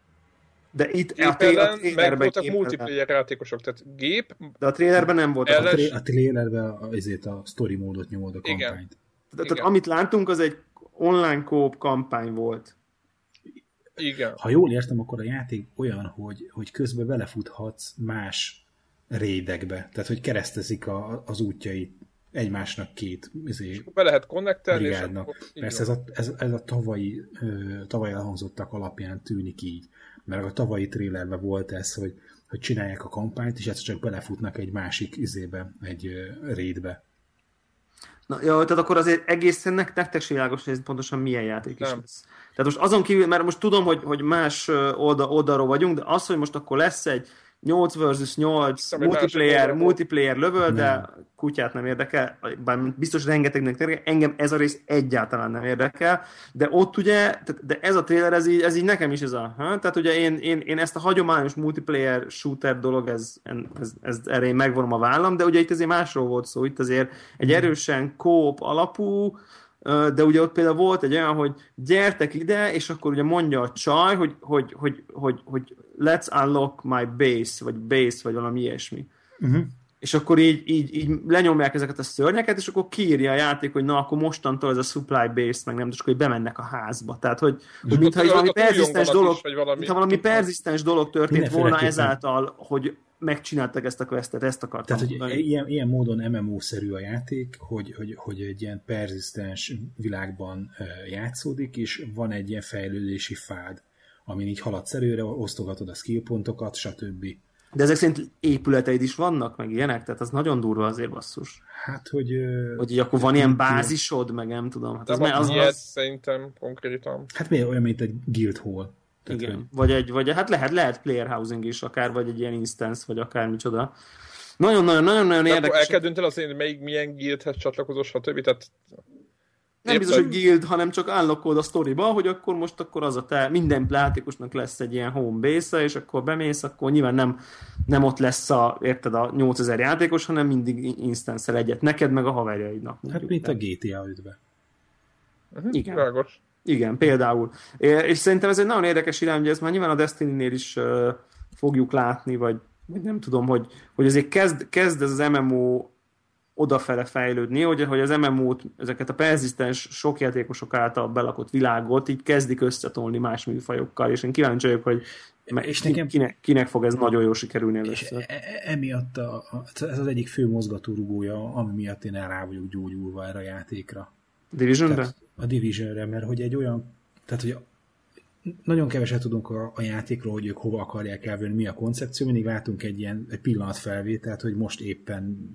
De itt gép a, ellen, a meg voltak multiplayer játékosok, tehát gép... De a trailerben nem volt. Ellen... A, tra- a trailerben azért a story módot nyomod a kampányt. Igen. Tehát, tehát amit láttunk, az egy online kóp kampány volt. Igen. Ha jól értem, akkor a játék olyan, hogy, hogy közben belefuthatsz más rédekbe. Tehát, hogy keresztezik a, az útjait egymásnak két izé, be lehet konnektelni. Persze ez a, ez, ez a tavalyi, tavaly elhangzottak alapján tűnik így. Mert a tavalyi trailerben volt ez, hogy, hogy csinálják a kampányt, és ezt csak belefutnak egy másik izébe, egy rédbe. Na, jó, tehát akkor azért egészen nektek se világos, hogy ez pontosan milyen játék is lesz. Tehát most azon kívül, mert most tudom, hogy, hogy más oldal, oldalról vagyunk, de az, hogy most akkor lesz egy 8 versus 8 multiplayer, multiplayer lövöl, de kutyát nem érdekel, bár biztos rengetegnek érdekel, engem ez a rész egyáltalán nem érdekel, de ott ugye, de ez a trailer, ez így, ez így nekem is ez a, ha? tehát ugye én, én, én, ezt a hagyományos multiplayer shooter dolog, ez, ez, ez erre én megvonom a vállam, de ugye itt azért másról volt szó, itt azért egy hmm. erősen kóp alapú, de ugye ott például volt egy olyan, hogy gyertek ide, és akkor ugye mondja a csaj, hogy, hogy, hogy, hogy, hogy let's unlock my base, vagy base, vagy valami ilyesmi. Uh-huh. És akkor így, így, így lenyomják ezeket a szörnyeket, és akkor kiírja a játék, hogy na, akkor mostantól ez a supply base, meg nem, akkor hogy bemennek a házba. Tehát, hogy, hogy mintha valami perzisztens dolog, is, valami, mintha valami perzisztens dolog történt volna ezáltal, hogy megcsináltak ezt a questet, ezt akartam Tehát, hogy ilyen, ilyen módon MMO-szerű a játék, hogy, hogy, hogy egy ilyen perzisztens világban játszódik, és van egy ilyen fejlődési fád, amin így haladsz előre, osztogatod a skill pontokat, stb. De ezek szerint épületeid is vannak, meg ilyenek? Tehát az nagyon durva azért basszus. Hát, hogy... Hogy így akkor van ilyen bázisod, meg nem tudom. Hát az, az, az, az... szerintem konkrétan. Hát mi olyan, mint egy guild hall. Tehát Igen, hogy... vagy, egy, vagy hát lehet, lehet player housing is akár, vagy egy ilyen instance, vagy akár micsoda. Nagyon-nagyon-nagyon-nagyon érdekes. El kell dönteni azért, hogy melyik milyen guildhez csatlakozós, stb. Tehát nem biztos, hogy guild, hanem csak állokod a sztoriba, hogy akkor most akkor az a te, minden játékosnak lesz egy ilyen home base és akkor bemész, akkor nyilván nem, nem ott lesz a, érted, a 8000 játékos, hanem mindig instance egyet, neked meg a haverjaidnak. Hát mint a GTA 5-ben. Uh-huh, Igen. Rágos. Igen, például. És szerintem ez egy nagyon érdekes irány, hogy ezt már nyilván a Destiny-nél is uh, fogjuk látni, vagy, vagy nem tudom, hogy, hogy azért kezd, kezd ez az MMO odafele fejlődni, hogy, hogy az MMO-t, ezeket a perzisztens sok játékosok által belakott világot így kezdik összetolni más műfajokkal, és én kíváncsi vagyok, hogy és nekem, kinek, kinek fog ez nagyon jól sikerülni először. E, e, emiatt a, a, ez az egyik fő mozgatórugója, ami miatt én rá vagyok gyógyulva erre a játékra. Divisionre? a Divisionre, mert hogy egy olyan, tehát hogy nagyon keveset tudunk a, a játékról, hogy ők hova akarják elvenni, mi a koncepció, mindig látunk egy ilyen egy pillanatfelvételt, hogy most éppen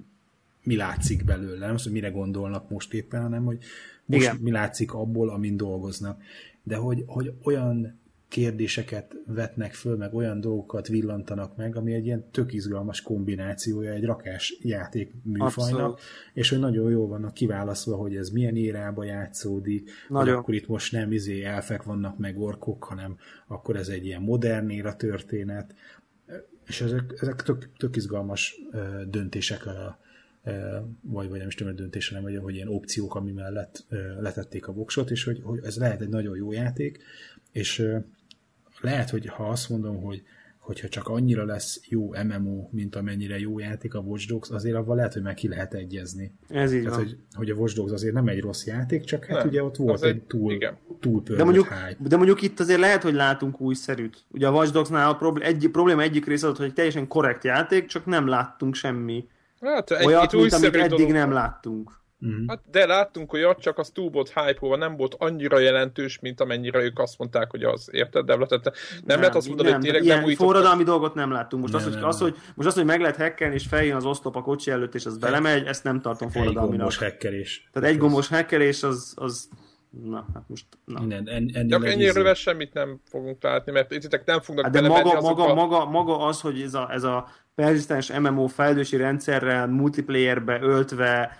mi látszik belőle, nem az, hogy mire gondolnak most éppen, hanem hogy most Igen. mi látszik abból, amin dolgoznak. De hogy, hogy olyan kérdéseket vetnek föl, meg olyan dolgokat villantanak meg, ami egy ilyen tök izgalmas kombinációja egy rakás játék műfajnak, Abszolút. és hogy nagyon jól vannak kiválasztva, hogy ez milyen érába játszódik, nagyon. akkor itt most nem izé elfek vannak meg orkok, hanem akkor ez egy ilyen modern éra történet, és ezek, ezek tök, tök izgalmas döntések a, vagy, vagy nem is tudom, döntés, hanem hogy, hogy ilyen opciók, ami mellett letették a voksot, és hogy, hogy ez lehet egy nagyon jó játék, és lehet, hogy ha azt mondom, hogy hogyha csak annyira lesz jó MMO, mint amennyire jó játék a Watch Dogs, azért avval lehet, hogy meg ki lehet egyezni. Ez így Tehát, van. Hogy, hogy a Watch Dogs azért nem egy rossz játék, csak hát nem, ugye ott volt egy túl, igen. túl de mondjuk, hype. de mondjuk itt azért lehet, hogy látunk újszerűt. Ugye a Watch Dogsnál a problém, egy, probléma egyik része az, hogy egy teljesen korrekt játék, csak nem láttunk semmi hát, egy, olyat, mint amit eddig dolog. nem láttunk. Mm. Hát de láttunk olyat, csak az túl volt hype nem volt annyira jelentős, mint amennyire ők azt mondták, hogy az érted, de nem, nem lehet azt mondani, hogy tényleg nem forradalmi dolgot nem láttunk. Most, nem, az, hogy, nem, az, hogy, most az, hogy meg lehet hackelni, és feljön az oszlop a kocsi előtt, és az belemegy, ezt nem tartom forradalminak. Egy gombos hackelés. Tehát egy gombos hackelés az, az Na, hát most... Na. Innen, en, ennél ennyire semmit nem fogunk látni, mert itt nem fognak hát de maga, maga, maga, maga az, hogy ez a, ez a perzisztens MMO fejlődési rendszerrel multiplayerbe öltve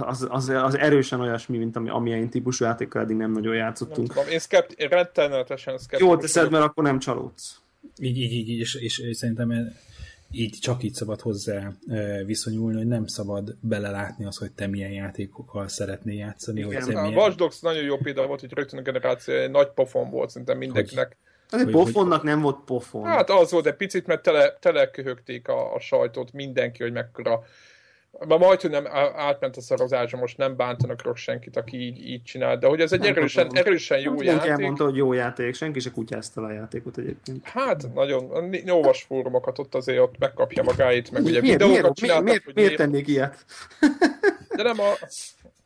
az, az, az erősen olyasmi, mint ami, amilyen típusú játékkal eddig nem nagyon játszottunk. Nem tudom, én, szkept, rettenetesen szkeptikus. Jó teszed, mert akkor nem csalódsz. Így, így, így, és, és, és szerintem így csak így szabad hozzá viszonyulni, hogy nem szabad belelátni az, hogy te milyen játékokkal szeretnél játszani. Igen, hogy a milyen... Watch Dogs nagyon jó példa volt, hogy rögtön a generáció egy nagy pofon volt szerintem mindenkinek. Hogy Azért pofonnak hogy... nem volt pofon. Hát az volt, de picit, mert tele, teleköhögték a, a sajtót mindenki, hogy mekkora már majd, hogy nem átment a szarozásra, most nem bántanak rossz senkit, aki így, így csinál, de hogy ez egy nem erősen, tudom. erősen jó nem játék. mondta, hogy jó játék, senki se kutyázta a játékot egyébként. Hát, nagyon, nyolvas fórumokat ott azért ott megkapja magáit, meg ugye miért, videókat miért, csináltak. Miért, miért, miért tennék ilyet? De nem a...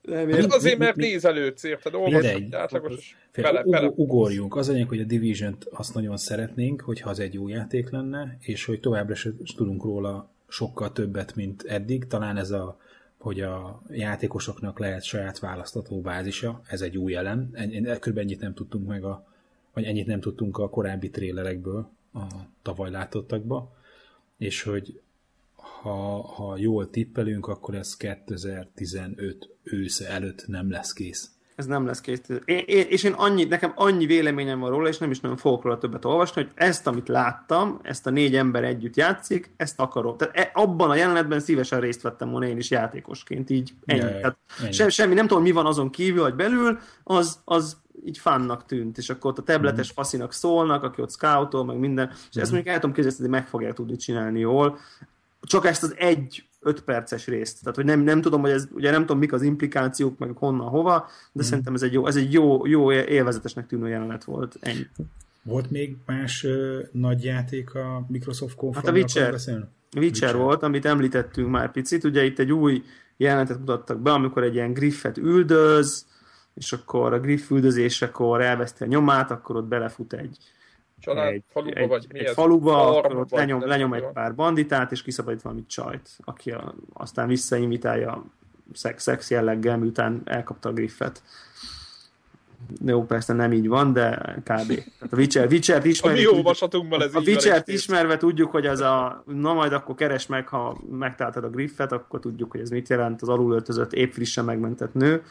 Nem, hát azért, mert nézelődsz, érted? Olvasod, átlagos, bele, bele. Ugorjunk. Az anyag, hogy a Division-t azt nagyon szeretnénk, hogyha az egy jó játék lenne, és hogy továbbra is tudunk róla sokkal többet, mint eddig. Talán ez a, hogy a játékosoknak lehet saját választató bázisa, ez egy új elem. Kb. ennyit nem tudtunk meg a, vagy ennyit nem tudtunk a korábbi trélerekből, a tavaly látottakba, és hogy ha, ha jól tippelünk, akkor ez 2015 ősze előtt nem lesz kész ez nem lesz kész. Én, én, és én annyi, nekem annyi véleményem van róla, és nem is nagyon fogok róla többet olvasni, hogy ezt, amit láttam, ezt a négy ember együtt játszik, ezt akarom. Tehát e, abban a jelenetben szívesen részt vettem volna én is játékosként, így ennyi. Jaj, Tehát ennyi. Se, semmi, nem tudom, mi van azon kívül, vagy belül, az, az így fannak tűnt, és akkor ott a tabletes mm. faszinak szólnak, aki ott scoutol, meg minden, és mm. ezt mondjuk el tudom képzelni, hogy meg fogják tudni csinálni jól. Csak ezt az egy 5 perces részt. Tehát, hogy nem, nem tudom, hogy ez, ugye nem tudom, mik az implikációk, meg honnan, hova, de mm. szerintem ez egy jó, ez egy jó, jó élvezetesnek tűnő jelenet volt. Ennyi. Volt még más uh, nagy játék a Microsoft conf Hát a Witcher, Witcher, Witcher volt, amit említettünk már picit. Ugye itt egy új jelenetet mutattak be, amikor egy ilyen griffet üldöz, és akkor a griff üldözésekor elveszti a nyomát, akkor ott belefut egy, Család, egy, faluba, egy, vagy mi egy ez? faluba, akkor ott lenyom, lenyom egy pár banditát, és kiszabadít valami csajt, aki a, aztán visszainvitálja szex, szex jelleggel, miután elkapta a griffet. Jó, persze nem így van, de kb. Tehát a Witcher, Witcher-t ismerve, a, ez a Witcher-t ismerve tudjuk, hogy az a, na majd akkor keres meg, ha megtaláltad a griffet, akkor tudjuk, hogy ez mit jelent az alulöltözött, épp frissen megmentett nő.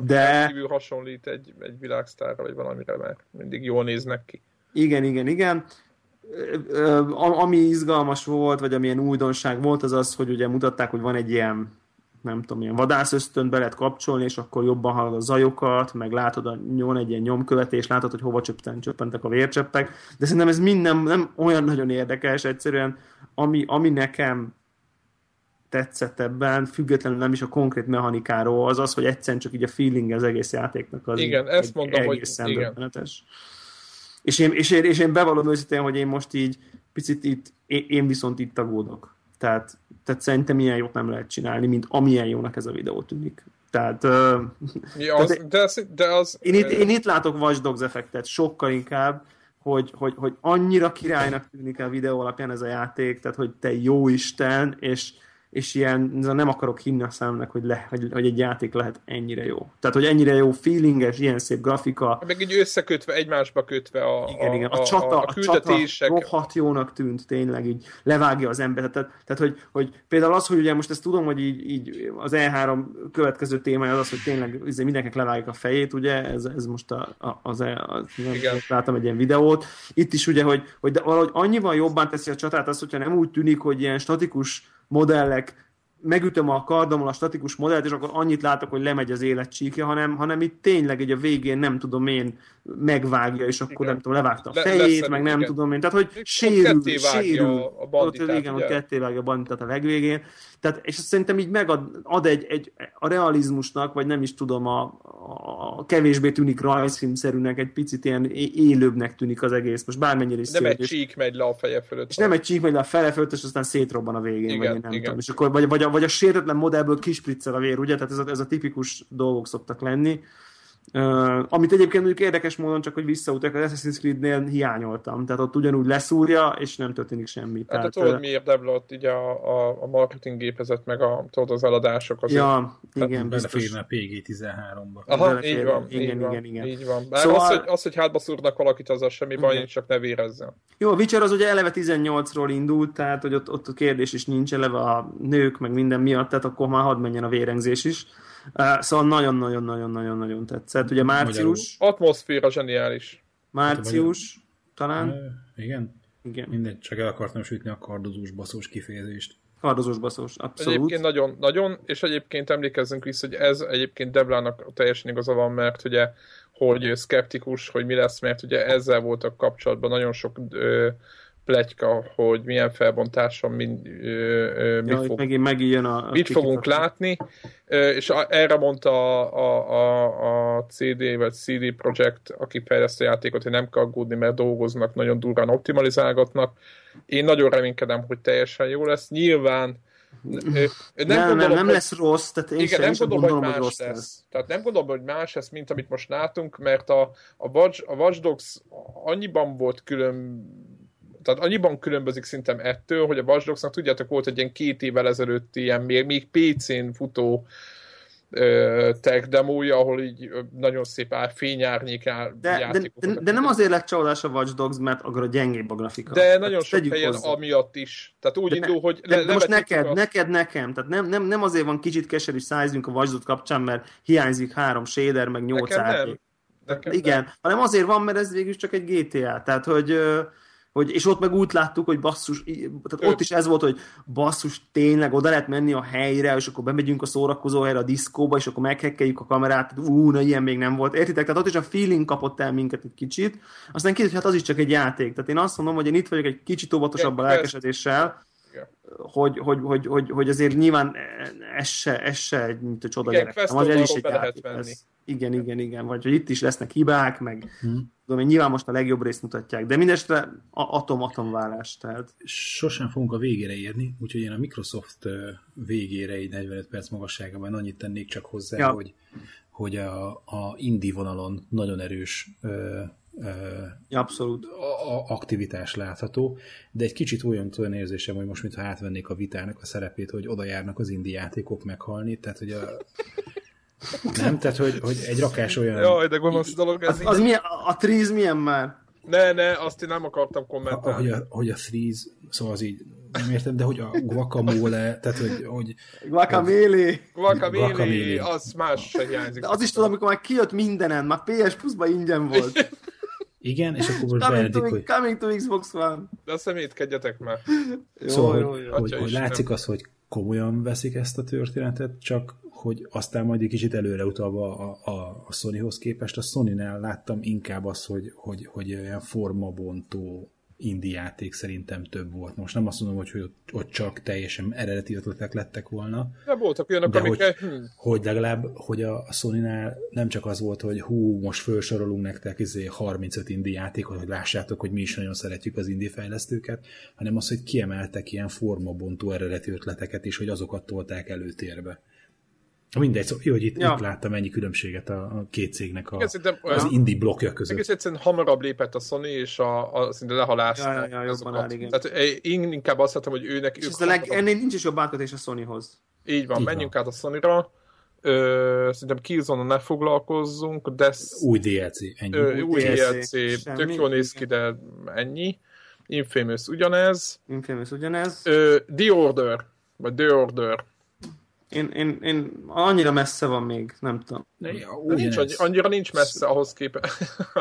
De... Kívül hasonlít egy, egy világsztárra, vagy valamire, mert mindig jól néznek ki. Igen, igen, igen. Ami izgalmas volt, vagy amilyen újdonság volt, az az, hogy ugye mutatták, hogy van egy ilyen nem tudom, ilyen vadászösztön be lehet kapcsolni, és akkor jobban hallod a zajokat, meg látod a nyom egy ilyen nyomkövetés, látod, hogy hova csöppen, csöppentek a vércseppek, de szerintem ez mind nem, nem olyan nagyon érdekes, egyszerűen ami, ami nekem tetszett ebben, függetlenül nem is a konkrét mechanikáról, az az, hogy egyszerűen csak így a feeling az egész játéknak az igen, ezt mondom, hogy igen. És én, és én, és én bevallom őszintén, hogy én most így picit itt, én viszont itt aggódok. Tehát, tehát szerintem ilyen jót nem lehet csinálni, mint amilyen jónak ez a videó tűnik. Tehát, ja, az, tehát de, az, de az, én, itt, én itt látok Watch Dogs effektet, sokkal inkább, hogy, hogy, hogy annyira királynak tűnik a videó alapján ez a játék, tehát hogy te jó Isten, és, és ilyen, nem akarok hinni a számnak, hogy, le, hogy, hogy egy játék lehet ennyire jó. Tehát, hogy ennyire jó feelinges, ilyen szép grafika. Meg így összekötve, egymásba kötve a, igen, igen. a, a csata, a, a, küldetések. A csata rohadt jónak tűnt tényleg, így levágja az embert. Tehát, tehát hogy, hogy például az, hogy ugye most ezt tudom, hogy így, így az E3 következő témája az az, hogy tényleg izé mindenkinek levágják a fejét, ugye, ez, ez most a, a, az, e, az, az láttam egy ilyen videót. Itt is ugye, hogy, hogy de valahogy annyival jobban teszi a csatát az, hogyha nem úgy tűnik, hogy ilyen statikus product megütöm a kardommal a statikus modellt, és akkor annyit látok, hogy lemegy az életcsíkja, hanem, hanem itt tényleg egy a végén nem tudom én megvágja, és akkor igen. nem tudom, levágta a fejét, Le, meg nem igen. tudom én. Tehát, hogy sérül, sérül. A, a banditát, ott, igen, hogy ketté vágja a banditát a legvégén. Tehát, és szerintem így megad ad egy, egy, a realizmusnak, vagy nem is tudom, a, a kevésbé tűnik rajzfilmszerűnek, egy picit ilyen élőbbnek tűnik az egész. Most bármennyire is Nem szép, egy csík megy le a feje fölött. És nem egy csík megy le a feje fölött, és aztán szétrobban a végén, igen, vagy én nem igen. tudom. És akkor, vagy, vagy, a, vagy a sértetlen modellből kispriccel a vér, ugye? Tehát ez a, ez a tipikus dolgok szoktak lenni. Uh, amit egyébként mondjuk érdekes módon csak, hogy visszautak, az Assassin's Creed-nél hiányoltam. Tehát ott ugyanúgy leszúrja, és nem történik semmi. Hát Tehát, tudod, miért Debla ott így a, a, a marketing gépezet, meg a, tudod, az eladások azért. Ja, igen, biztos. a PG-13-ba. Aha, így van, igen, így van, igen, igen. Így van. Bár szóval... az, hogy, az, hogy hátba szúrnak valakit, az semmi baj, igen. csak ne vérezzen. Jó, a Witcher az ugye eleve 18-ról indult, tehát hogy ott, ott a kérdés is nincs eleve a nők, meg minden miatt, tehát akkor már hadd menjen a vérengzés is. Uh, szóval nagyon-nagyon-nagyon-nagyon-nagyon tetszett. Ugye március... Atmoszféra zseniális. Március, talán? Uh, igen. Igen. Mindegy, csak el akartam sütni a kardozós baszós kifejezést. Kardozós baszós, abszolút. Egyébként nagyon, nagyon, és egyébként emlékezzünk vissza, hogy ez egyébként Deblának teljesen igaza van, mert ugye, hogy szkeptikus, hogy mi lesz, mert ugye ezzel voltak kapcsolatban nagyon sok ö, pletyka, hogy milyen felbontáson mind, ö, ö, mi ja, fog, megint, megint jön a, a mit fogunk a... látni, ö, és a, erre mondta a, a, a, a CD vagy CD Projekt, aki fejlesztő játékot, hogy nem kell aggódni, mert dolgoznak, nagyon durván optimalizálgatnak. Én nagyon reménykedem, hogy teljesen jó lesz. Nyilván nem, nem, gondolom, nem, nem lesz rossz, tehát én igen, sem, nem gondolom, gondolom, hogy, más hogy lesz. lesz. Tehát nem gondolom, hogy más lesz, mint amit most látunk, mert a, a, Watch, a Watch Dogs annyiban volt külön tehát annyiban különbözik szintem ettől, hogy a Watch Dogs-nak tudjátok, volt egy ilyen két évvel ezelőtt ilyen még, még PC-n futó tech demója, ahol így nagyon szép ár, fényárnyék ár, de, de, de, de, nem azért lett csalódás a Watch Dogs, mert akkor a gyengébb a grafika. De nagyon tehát sok helyen hozzá. amiatt is. Tehát úgy de, indul, hogy de, le, de most neked, a... neked, nekem. Tehát nem, nem, nem azért van kicsit keserű szájzunk a Watch Dogs kapcsán, mert hiányzik három shader, meg nyolc árnyék. Igen, nem. hanem azért van, mert ez végül csak egy GTA. Tehát, hogy hogy, és ott meg úgy láttuk, hogy basszus, tehát ott is ez volt, hogy basszus, tényleg oda lehet menni a helyre, és akkor bemegyünk a szórakozó helyre, a diszkóba, és akkor meghekkeljük a kamerát, ú, na ilyen még nem volt. Értitek? Tehát ott is a feeling kapott el minket egy kicsit. Aztán kicsit, hát az is csak egy játék. Tehát én azt mondom, hogy én itt vagyok egy kicsit óvatosabb a hogy, hogy, hogy, hogy, hogy azért nyilván ez se, ez se egy, mint a csoda igen, gyerek. Az is egy játék. Ez, igen, igen, igen. Vagy hogy itt is lesznek hibák, meg hmm. tudom én, nyilván most a legjobb részt mutatják, de mindestre atom-atom válás. Tehát. Sosem fogunk a végére érni, úgyhogy én a Microsoft végére egy 45 perc magasságában annyit tennék csak hozzá, ja. hogy, hogy a, a indie vonalon nagyon erős Abszolút. A, aktivitás látható, de egy kicsit olyan, olyan érzésem, hogy most mintha átvennék a vitának a szerepét, hogy oda járnak az indi játékok meghalni, tehát hogy a nem, tehát hogy, hogy egy rakás olyan... Jaj, de gonosz dolog ez. Az, az milyen, a Trees milyen már? Ne, ne, azt én nem akartam kommentálni. Hogy, a, hogy a Threes, szóval az így nem értem, de hogy a guacamole, tehát hogy... hogy guacamole. Guacamole, guacamole, az más se hiányzik. De az is tudom, amikor már kijött mindenen, már PS Plus-ban ingyen volt. Igen, és akkor most coming, to, hogy... coming to Xbox One. De a szemétkedjetek már. jó, szóval, jó, jó, hogy, hogy látszik az, hogy komolyan veszik ezt a történetet, csak hogy aztán majd egy kicsit előre utalva a, a, a Sonyhoz képest, a Sony-nál láttam inkább az, hogy, hogy, hogy olyan formabontó indi játék szerintem több volt. Most nem azt mondom, hogy, hogy ott csak teljesen eredeti ötletek lettek volna. De voltak olyanok, de amik... Hogy, hm. hogy legalább, hogy a Sony-nál nem csak az volt, hogy hú, most felsorolunk nektek izé 35 indi játékot, hogy lássátok, hogy mi is nagyon szeretjük az indi fejlesztőket, hanem az, hogy kiemeltek ilyen formabontó eredeti ötleteket is, hogy azokat tolták előtérbe. Mindegy, szóval jó, hogy itt, ja. itt láttam ennyi különbséget a, a két cégnek a, Igen, az olyan, indie blokkja között. Egész egyszerűen hamarabb lépett a Sony, és a, a szinte lehalászt. Ja, ja, ja, áll, igen. Tehát én inkább azt mondtam, hogy őnek... És ők ez a leg, ennél nincs is jobb átkötés a Sonyhoz. Így van, Így menjünk van. át a Sony-ra. Ö, szerintem killzone ne foglalkozzunk, de... Új DLC, ennyi. Ö, új DLC, DLC tök jól néz ki, de ennyi. Infamous ugyanez. Infamous ugyanez. Ö, The Order, vagy The Order. Én, én, én annyira messze van még, nem tudom. Ne, nincs, annyira nincs messze ahhoz képest.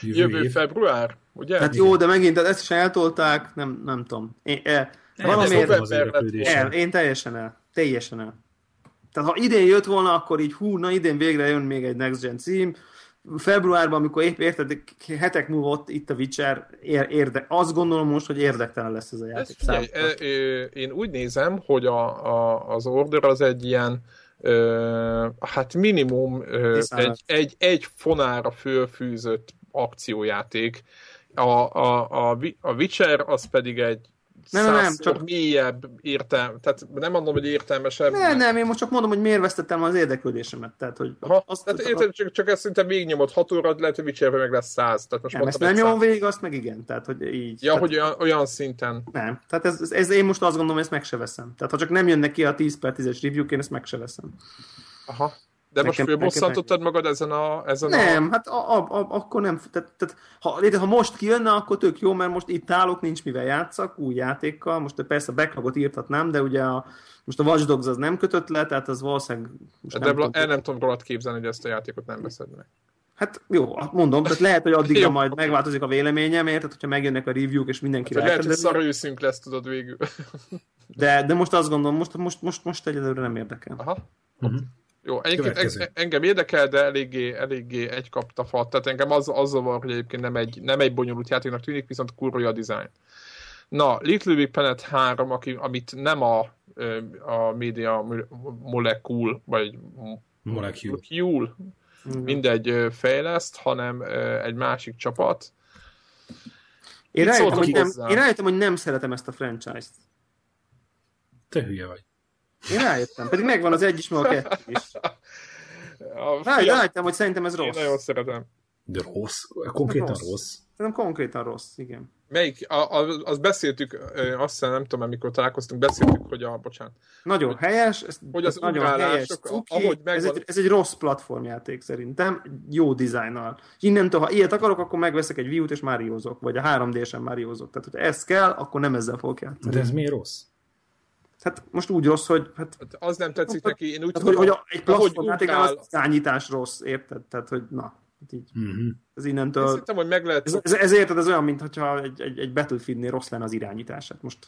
jövő február, ugye? Hát jó, de megint ezt is eltolták, nem, nem tudom. Én, e, valamiért, el, én teljesen el. Teljesen el. Tehát ha idén jött volna, akkor így hú, na idén végre jön még egy Next Gen cím, februárban, amikor épp érted, hetek múlva ott itt a Witcher, érde, azt gondolom most, hogy érdektelen lesz ez a játék. Ez, figyelj, én úgy nézem, hogy a, a, az Order az egy ilyen ö, hát minimum ö, egy, egy, egy fonára fölfűzött akciójáték. A, a, a, a Witcher az pedig egy nem, nem, nem, csak mélyebb értelme, tehát nem mondom, hogy értelmesebb. Nem, nem, én most csak mondom, hogy miért vesztettem az érdeklődésemet. Tehát, hogy ha, azt, tehát érted, csak, csak ezt szinte végignyomod 6 óra, lehet, hogy Witcherben meg lesz 100. Tehát most nem, ezt nem nyomom végig, azt meg igen. Tehát, hogy így. Ja, tehát, hogy olyan, olyan, szinten. Nem. Tehát ez, ez, ez, én most azt gondolom, hogy ezt meg se veszem. Tehát ha csak nem jönnek ki a 10 per 10-es review én ezt meg se veszem. Aha. De most fölbosszantottad magad ezen a... Ezen nem, a... hát a, a, a, akkor nem. Tehát, tehát, ha, ha most kijönne, akkor tök jó, mert most itt állok, nincs mivel játszak, új játékkal. Most persze a backlogot írtatnám, de ugye a, most a Watch Dogs az nem kötött le, tehát az valószínűleg... Most de nem, tudom, el nem tudom rólad képzelni, hogy ezt a játékot nem veszed meg. Hát jó, mondom, tehát lehet, hogy addigra majd megváltozik a véleményem, érted, hogyha megjönnek a review-k, és mindenki hát, Lehet, hogy szar lesz, tudod végül. De, de most azt gondolom, most, most, most, most egyelőre nem érdekel. Aha. Uh-huh. Jó, egyébként engem érdekel, de eléggé, eléggé egy kapta fat, tehát engem az, az zavar, hogy egyébként nem egy, nem egy bonyolult játéknak tűnik, viszont kurva a design. Na, Little Big Planet 3, aki, amit nem a, a média molekul, vagy molekül, mindegy fejleszt, hanem egy másik csapat. Én rájöttem, hogy nem, én rájöttem, hogy nem szeretem ezt a franchise-t. Te hülye vagy. Én rájöttem, pedig megvan az egy is, meg a kettő is. Rájöttem, hogy szerintem ez rossz. Én nagyon szeretem. De rossz? Konkrétan rossz? rossz. Szerintem konkrétan rossz, igen. Melyik? A, a, azt beszéltük, azt hiszem, nem tudom, amikor találkoztunk, beszéltük, hogy a, bocsánat. Nagyon hogy, helyes, ez hogy az nagyon helyes, cuki, ahogy megvan... ez, egy, ez egy rossz platformjáték szerintem, jó dizájnnal. Innentől, ha ilyet akarok, akkor megveszek egy Wii-t, és Mariózok, vagy a 3D-sen Mariózok. Tehát, hogy ez kell, akkor nem ezzel fogok játszani. De ez miért rossz? Hát most úgy rossz, hogy... Hát, hát az nem tetszik hát, neki, én úgy hát, tudom, hogy, hogy egy platformjáték az irányítás rossz, érted? Tehát, hogy na, hát így. Uh-huh. Ez innentől... Én szerintem, hogy meg lehet... Ez, ez, ez érted, ez olyan, mintha egy, egy, egy Battlefield-nél rossz lenne az irányítását. Most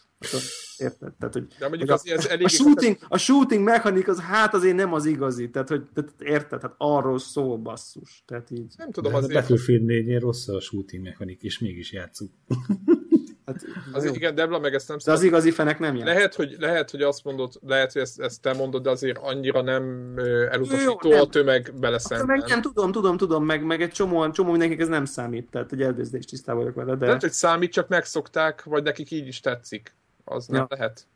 érted? Tehát, hogy, De mondjuk az, ez elég... A shooting, a shooting mechanik az hát azért nem az igazi. Tehát, hogy tehát, érted? Hát arról szól basszus. Tehát így. Nem tudom, De azért... A Battlefield 4 rossz a shooting mechanik, és mégis játszunk. Hát, az, igen, Debla meg ezt nem De az igazi fenek nem jár. Lehet, hogy, lehet, hogy azt mondod, lehet, hogy ezt, ezt te mondod, de azért annyira nem elutasító a tömeg bele szemben. Meg nem, tudom, tudom, tudom, meg, meg egy csomó, csomó mindenkinek ez nem számít, tehát egy elvézdés tisztában vagyok vele. De... Lehet, hogy számít, csak megszokták, vagy nekik így is tetszik. Az ja. nem lehet.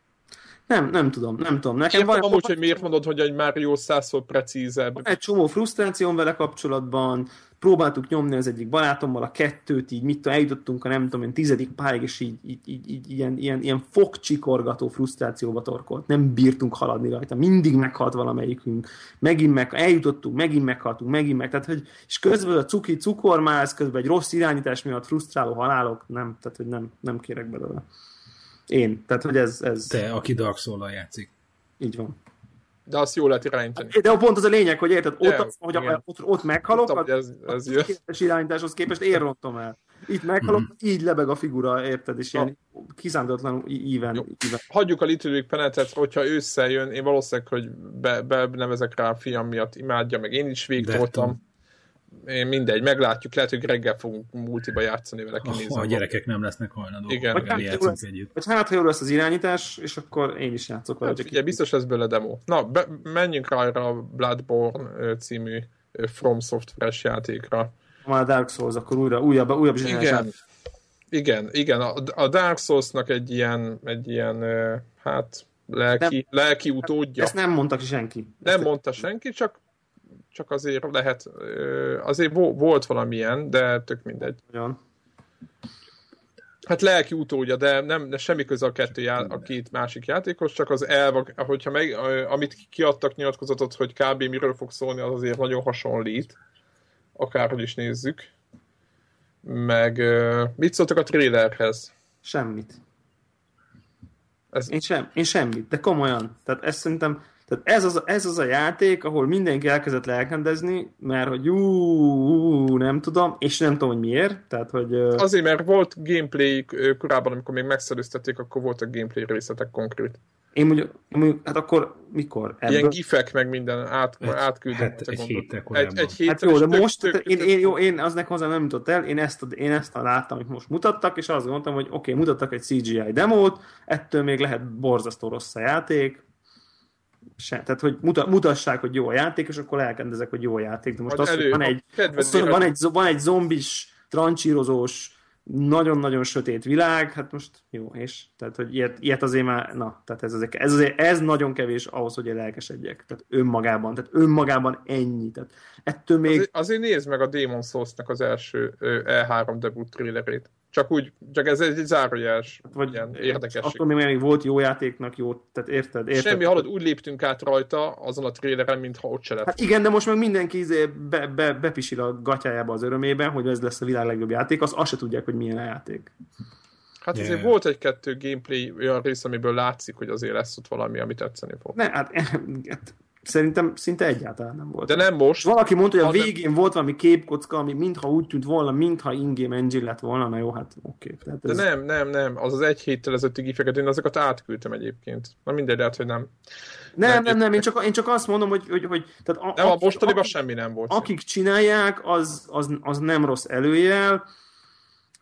Nem, nem tudom, nem tudom. Nekem Értem van amúgy, hogy miért mondod, hogy egy Mario százszor precízebb. Egy csomó frusztrációm vele kapcsolatban, próbáltuk nyomni az egyik barátommal a kettőt, így mit tudom, eljutottunk a nem tudom én tizedik pályáig, és így, így, így, így ilyen, ilyen, ilyen fogcsikorgató frusztrációba torkolt. Nem bírtunk haladni rajta. Mindig meghalt valamelyikünk. Megint meg, eljutottunk, megint meghaltunk, megint meg. Tehát, hogy, és közben a cuki cukormáz, közben egy rossz irányítás miatt frusztráló halálok, nem, tehát, hogy nem, nem kérek belőle. Én. Tehát, hogy ez... ez... Te, aki Dark Soul-al játszik. Így van. De azt jól lehet irányítani. De a pont az a lényeg, hogy érted, ott, yeah, hogy a, ott, ott meghalok, ott, ez, ez a képes irányításhoz képest én rontom el. Itt meghalok, mm-hmm. így lebeg a figura, érted, és ilyen kiszámítatlanul íven, íven. Hagyjuk a Little Big Planetet, hogyha ősszel jön, én valószínűleg, hogy be, be nevezek rá a fiam miatt, imádja, meg én is végtoltam én mindegy, meglátjuk, lehet, hogy reggel fogunk multiba játszani vele, kinézem. A gyerekek nem lesznek hajlandók. Igen. Vagy hát, játszunk együtt. Vagy hát, ha jó lesz az irányítás, és akkor én is játszok vele. Hát, ugye, biztos lesz belőle demo. Na, be, menjünk rá a Bloodborne című From Software-es játékra. Már a Dark Souls, akkor újra, újabb, újabb Igen, igen, igen. A, a Dark Souls-nak egy ilyen, egy ilyen, hát lelki, nem, lelki utódja. Ezt nem mondta senki. Nem ezt mondta senki, csak, csak azért lehet, azért volt valamilyen, de tök mindegy. Olyan. Hát lelki utódja, de nem de semmi köze a, kettő já, a két másik játékos, csak az elv, hogyha meg, amit kiadtak nyilatkozatot, hogy kb. miről fog szólni, az azért nagyon hasonlít. Akárhogy is nézzük. Meg mit szóltak a trailerhez? Semmit. Ez... Én, sem, én semmit, de komolyan. Tehát ezt szerintem, tehát ez az, ez az a játék, ahol mindenki elkezdett lelkendezni, mert hogy ú, nem tudom, és nem tudom, hogy miért. Tehát, hogy, Azért, mert volt gameplay korábban, amikor még megszerűztették, akkor volt a gameplay részletek konkrét. Én mondjuk, mondjuk, hát akkor mikor? Ebből? Ilyen gifek meg minden át, egy, átküldött. Hát egy héttel Egy, egy héttel hát jó, de tök, most, tök, tök, én, én, jó, én aznek hozzá nem jutott el, én ezt, én ezt a láttam, amit most mutattak, és azt gondoltam, hogy oké, okay, mutattak egy CGI demót, ettől még lehet borzasztó rossz a játék, se, tehát, hogy mutassák, hogy jó a játék, és akkor elkendezek, hogy jó a játék. De most az, hogy van egy, az, van, egy, van egy zombis, trancsírozós, nagyon-nagyon sötét világ, hát most jó, és tehát, hogy ilyet, ilyet azért már, na, tehát ez, azért, ez, azért, ez nagyon kevés ahhoz, hogy lelkesedjek, tehát önmagában, tehát önmagában ennyi, tehát ettől még... Azért, azért nézd meg a Demon Souls-nak az első E3 debut trailerét. Csak úgy, csak ez egy zárójeles, vagy ilyen érdekes. Attól még, még volt jó játéknak jó, tehát érted? érted? Semmi, hallod, úgy léptünk át rajta azon a traileren, mintha ott se lett. Hát igen, de most meg mindenki izé be, be, bepisil a gatyájába az örömében, hogy ez lesz a világ legjobb játék, az azt se tudják, hogy milyen a játék. Hát yeah. azért volt egy-kettő gameplay olyan rész, amiből látszik, hogy azért lesz ott valami, amit tetszeni fog. Ne, hát, hát Szerintem szinte egyáltalán nem volt. De nem most. Valaki mondta, hogy a végén nem... volt valami képkocka, ami mintha úgy tűnt volna, mintha in-game engine lett volna, na jó, hát oké. Okay. Ez... De nem, nem, nem. Az az egy héttel ezelőtti gifeket, én azokat átküldtem egyébként. Na mindegy, lehet, hogy nem. Nem, nem, nem, nem. Én, csak, én csak azt mondom, hogy... hogy, hogy tehát a, nem, a mostaniban semmi nem volt. Akik csinálják, az, az, az nem rossz előjel.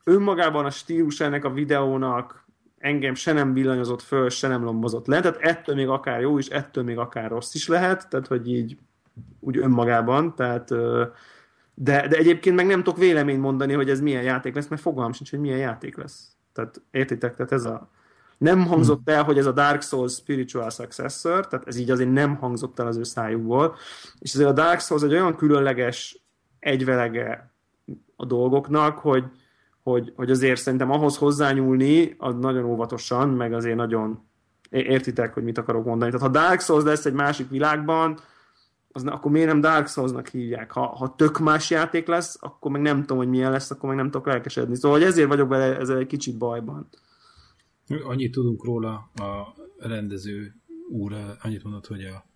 Önmagában a stílus ennek a videónak engem se nem villanyozott föl, se nem lombozott le, tehát ettől még akár jó is, ettől még akár rossz is lehet, tehát hogy így úgy önmagában, tehát de, de egyébként meg nem tudok véleményt mondani, hogy ez milyen játék lesz, mert fogalmam sincs, hogy milyen játék lesz. Tehát értitek, tehát ez a nem hangzott el, hogy ez a Dark Souls spiritual successor, tehát ez így azért nem hangzott el az ő szájukból, és azért a Dark Souls egy olyan különleges egyvelege a dolgoknak, hogy, hogy, hogy azért szerintem ahhoz hozzányúlni, az nagyon óvatosan, meg azért nagyon értitek, hogy mit akarok mondani. Tehát ha Dark Souls lesz egy másik világban, az, akkor miért nem Dark Souls-nak hívják? Ha, ha tök más játék lesz, akkor meg nem tudom, hogy milyen lesz, akkor meg nem tudok lelkesedni. Szóval hogy ezért vagyok vele ezzel egy kicsit bajban. Annyit tudunk róla, a rendező úr annyit mondott, hogy a,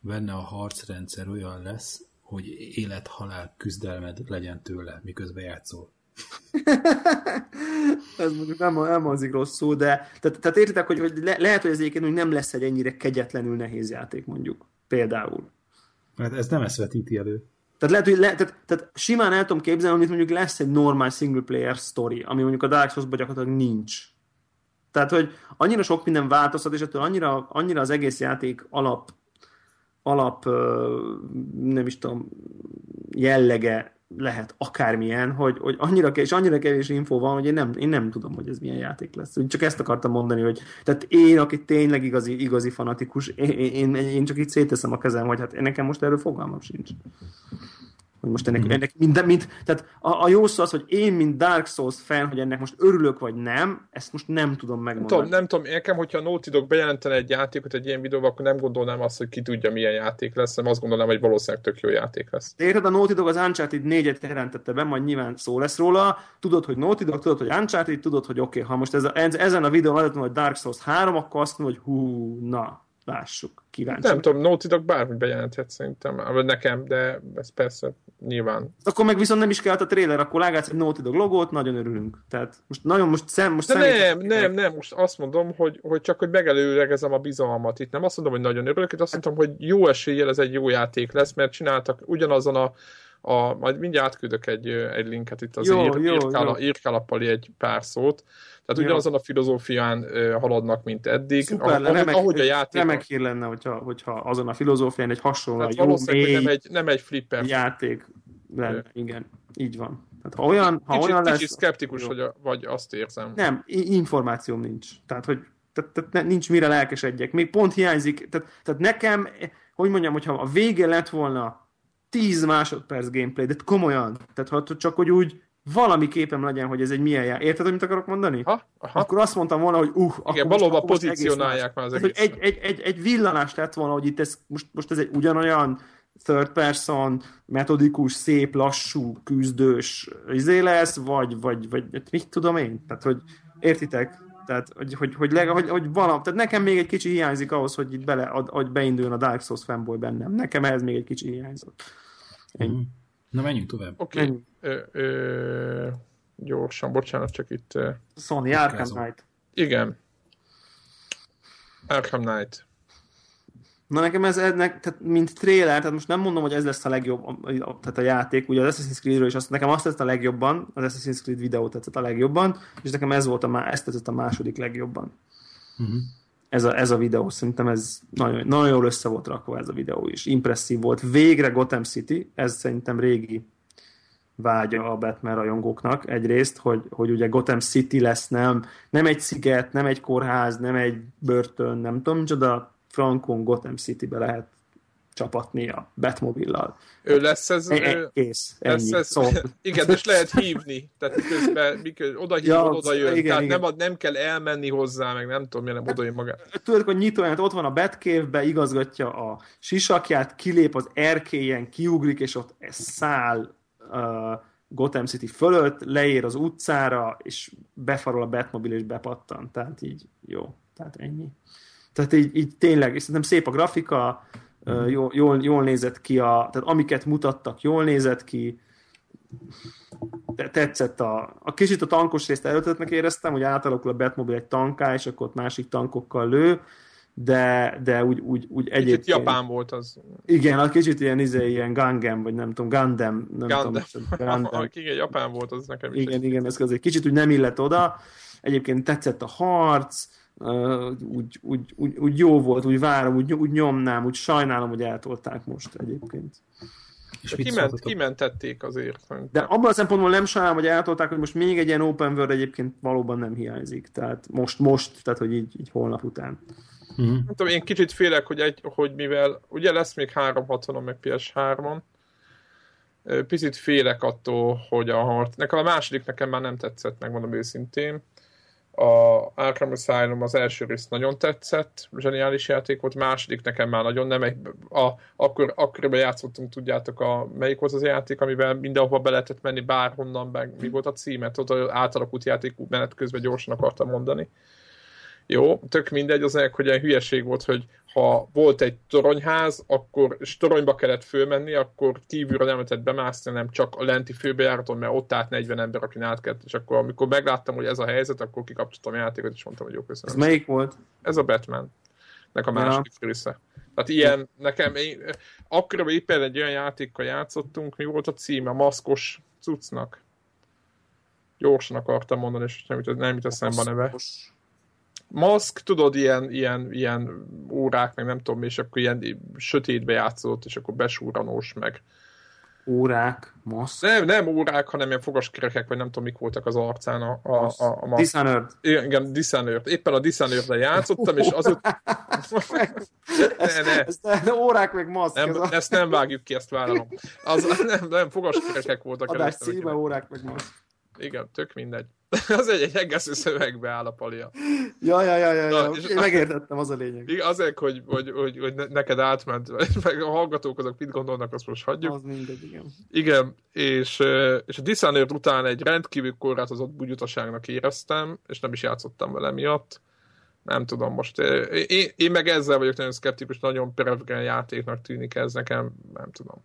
benne a harcrendszer olyan lesz, hogy élet-halál küzdelmed legyen tőle, miközben játszol. Ez mondjuk nem, nem hangzik rosszul, de tehát, tehát értitek, hogy, hogy le, lehet, hogy ez egyébként hogy nem lesz egy ennyire kegyetlenül nehéz játék, mondjuk. Például. Hát ez nem ezt vetíti elő. Tehát lehet, hogy le, tehát, tehát simán el tudom képzelni, hogy mondjuk lesz egy normál single player story, ami mondjuk a Dark Souls-ban gyakorlatilag nincs. Tehát, hogy annyira sok minden változtat, és ettől annyira, annyira az egész játék alap alap, nem is tudom, jellege lehet akármilyen, hogy, hogy annyira, és annyira kevés info van, hogy én nem, én nem tudom, hogy ez milyen játék lesz. Csak ezt akartam mondani, hogy tehát én, aki tényleg igazi, igazi fanatikus, én, én, én csak itt széteszem a kezem, hogy hát nekem most erről fogalmam sincs hogy most ennek, mm. ennek minden, mint, tehát a, a jó szó az, hogy én, mint Dark Souls fan, hogy ennek most örülök vagy nem, ezt most nem tudom megmondani. Nem tudom, nem tudom nekem, hogyha a Naughty Dog bejelentene egy játékot egy ilyen videóban, akkor nem gondolnám azt, hogy ki tudja, milyen játék lesz, hanem azt gondolnám, hogy valószínűleg tök jó játék lesz. De érted, a Naughty Dog az Uncharted 4-et jelentette be, majd nyilván szó lesz róla, tudod, hogy Naughty Dog, tudod, hogy Uncharted, tudod, hogy oké, okay, ha most ez a, ezen a videón adott, hogy Dark Souls 3, akkor azt mondod, hogy hú, na, lássuk, kíváncsi. Nem tudom, Naughty Dog bármit bejelenthet szerintem, nekem, de ez persze nyilván. Akkor meg viszont nem is kellett a trailer, akkor lágálsz egy Naughty Dog logót, nagyon örülünk. Tehát most nagyon most szem, most de nem, nem, nem, most azt mondom, hogy, hogy csak hogy megelőlegezem a bizalmat itt. Nem azt mondom, hogy nagyon örülök, itt azt mondom, hogy jó eséllyel ez egy jó játék lesz, mert csináltak ugyanazon a a, majd mindjárt átküldök egy, egy linket itt az jó, ír, jó, írkálappal egy pár szót. Tehát Jó. ugyanazon a filozófián haladnak, mint eddig. Szuper, ahogy, remek, ahogy a játék... Remek hír lenne, hogyha, hogyha azon a filozófián egy hasonló, hát jó, mély nem egy, nem egy flipper. játék lenne. Igen, így van. Tehát, ha olyan, ha kicsit, olyan lesz... Kicsit szkeptikus, hogy a, vagy azt érzem. Nem, információm nincs. Tehát, hogy tehát, tehát nincs mire lelkesedjek. Még pont hiányzik, tehát, tehát nekem, hogy mondjam, hogyha a vége lett volna 10 másodperc gameplay, de komolyan, tehát ha csak hogy úgy valami képem legyen, hogy ez egy milyen jár. Érted, hogy mit akarok mondani? Ha, aha. Akkor azt mondtam volna, hogy uh, Igen, akkor valóban pozícionálják már az egész. Hogy egy, egy, egy, egy villanást lett volna, hogy itt ez, most, most ez egy ugyanolyan third person, metodikus, szép, lassú, küzdős izé lesz, vagy, vagy, vagy mit tudom én? Tehát, hogy értitek? Tehát, hogy, hogy, hogy, leg, hogy, hogy valami, tehát nekem még egy kicsi hiányzik ahhoz, hogy itt bele, hogy beinduljon a Dark Souls fanboy bennem. Nekem ez még egy kicsi hiányzott. Ennyi. Mm. Na menjünk tovább. Oké. Okay. gyorsan, bocsánat, csak itt... Sony Arkham Knight. Igen. Arkham Knight. Na nekem ez, ennek, tehát mint trailer, tehát most nem mondom, hogy ez lesz a legjobb, a, a, tehát a játék, ugye az Assassin's Creed-ről is azt, nekem azt tetszett a legjobban, az Assassin's Creed videó tetszett a legjobban, és nekem ez volt a, ezt tetszett a második legjobban. Uh-huh. Ez, a, ez a videó, szerintem ez nagyon, nagyon jól össze volt rakva ez a videó is. Impresszív volt. Végre Gotham City, ez szerintem régi vágya a Batman rajongóknak egyrészt, hogy, hogy ugye Gotham City lesz, nem, nem egy sziget, nem egy kórház, nem egy börtön, nem tudom, micsoda, Frankon Gotham City-be lehet csapatni a Batmobillal. Ő lesz ez... E, e, kész, ennyi. Lesz ez, szóval. Igen, és lehet hívni. Tehát miközben, miközben oda hív, ja, oda jön. Igen, tehát igen. Nem, nem kell elmenni hozzá, meg nem tudom, milyen oda jön magát. Tudod, hogy nyitóját ott van a Batcave-be, igazgatja a sisakját, kilép az erkélyen, kiugrik, és ott száll uh, Gotham City fölött, leér az utcára, és befarol a Batmobil, és bepattan. Tehát így jó. Tehát ennyi. Tehát így, így tényleg, és szerintem szép a grafika, mm. jól, jól, jól nézett ki, a, tehát amiket mutattak, jól nézett ki, tetszett a, a kicsit a tankos részt előttetnek éreztem, hogy átalakul a Batmobile egy tanká, és akkor ott másik tankokkal lő, de, de úgy, úgy, úgy egyébként... Kicsit japán volt az. Igen, a kicsit ilyen, izé, ilyen Gangam, vagy nem tudom, Gundam. Nem Gundam. Tudom, Gundam. igen, japán volt az nekem is. Igen, igen, ez egy kicsit úgy nem illet oda. Egyébként tetszett a harc, úgy, úgy, úgy, úgy, jó volt, úgy várom, úgy, úgy nyomnám, úgy sajnálom, hogy eltolták most egyébként. És kiment, kimentették azért. De abban a szempontból nem sajnálom, hogy eltolták, hogy most még egy ilyen open world egyébként valóban nem hiányzik. Tehát most, most, tehát hogy így, így holnap után. Mm-hmm. Nem tudom, én kicsit félek, hogy, egy, hogy mivel ugye lesz még 360 meg PS3-on, picit félek attól, hogy a harc... Nekem a második nekem már nem tetszett, megmondom őszintén a Arkham Asylum az első rész nagyon tetszett, zseniális játék volt, második nekem már nagyon nem, egy, a, akkor, akkoriban játszottunk, tudjátok, a, melyik volt az játék, amivel mindenhova be lehetett menni bárhonnan, meg mi volt a címet, ott átalakult játék menet közben gyorsan akartam mondani. Jó, tök mindegy, az ennek, hogy egy hülyeség volt, hogy ha volt egy toronyház, akkor és toronyba kellett fölmenni, akkor kívülről nem lehetett bemászni, nem csak a lenti főbejáraton, mert ott állt 40 ember, akin át kellett, és akkor amikor megláttam, hogy ez a helyzet, akkor kikapcsoltam a játékot, és mondtam, hogy jó, köszönöm. Ez melyik volt? Ez a Batman. Nek a második ja. része. Tehát ilyen, nekem, én, akkoriban éppen egy olyan játékkal játszottunk, mi volt a címe, a maszkos cuccnak. Gyorsan akartam mondani, és nem jut, nem jut eszembe a neve. Maszk, tudod, ilyen, ilyen, ilyen órák, meg nem tudom, és akkor ilyen sötétbe játszott, és akkor besúranós, meg órák, maszk. Nem, nem órák, hanem ilyen fogaskerekek, vagy nem tudom, mik voltak az arcán a, a, a, a maszk. Dishonored. Igen, igen Dishonored. Éppen a dishonored játszottam, és az ne, ne. Ez, ne, órák meg maszk. Nem, a... Ezt nem vágjuk ki, ezt vállalom. Az, nem, nem, fogaskerekek voltak. Adás címe, órák meg maszk. Igen, tök mindegy. az egy, egy egész szövegbe áll a palia. Ja, ja, ja, ja, ja. és én megértettem, az a lényeg. Igen, azért, hogy, hogy, hogy, hogy neked átment, meg a hallgatók azok mit gondolnak, azt most hagyjuk. Az mindegy, igen. Igen, és, és a Dishonored után egy rendkívül korlátozott bugyutaságnak éreztem, és nem is játszottam vele miatt. Nem tudom, most én, én meg ezzel vagyok nagyon szkeptikus, nagyon perevgen játéknak tűnik ez nekem, nem tudom.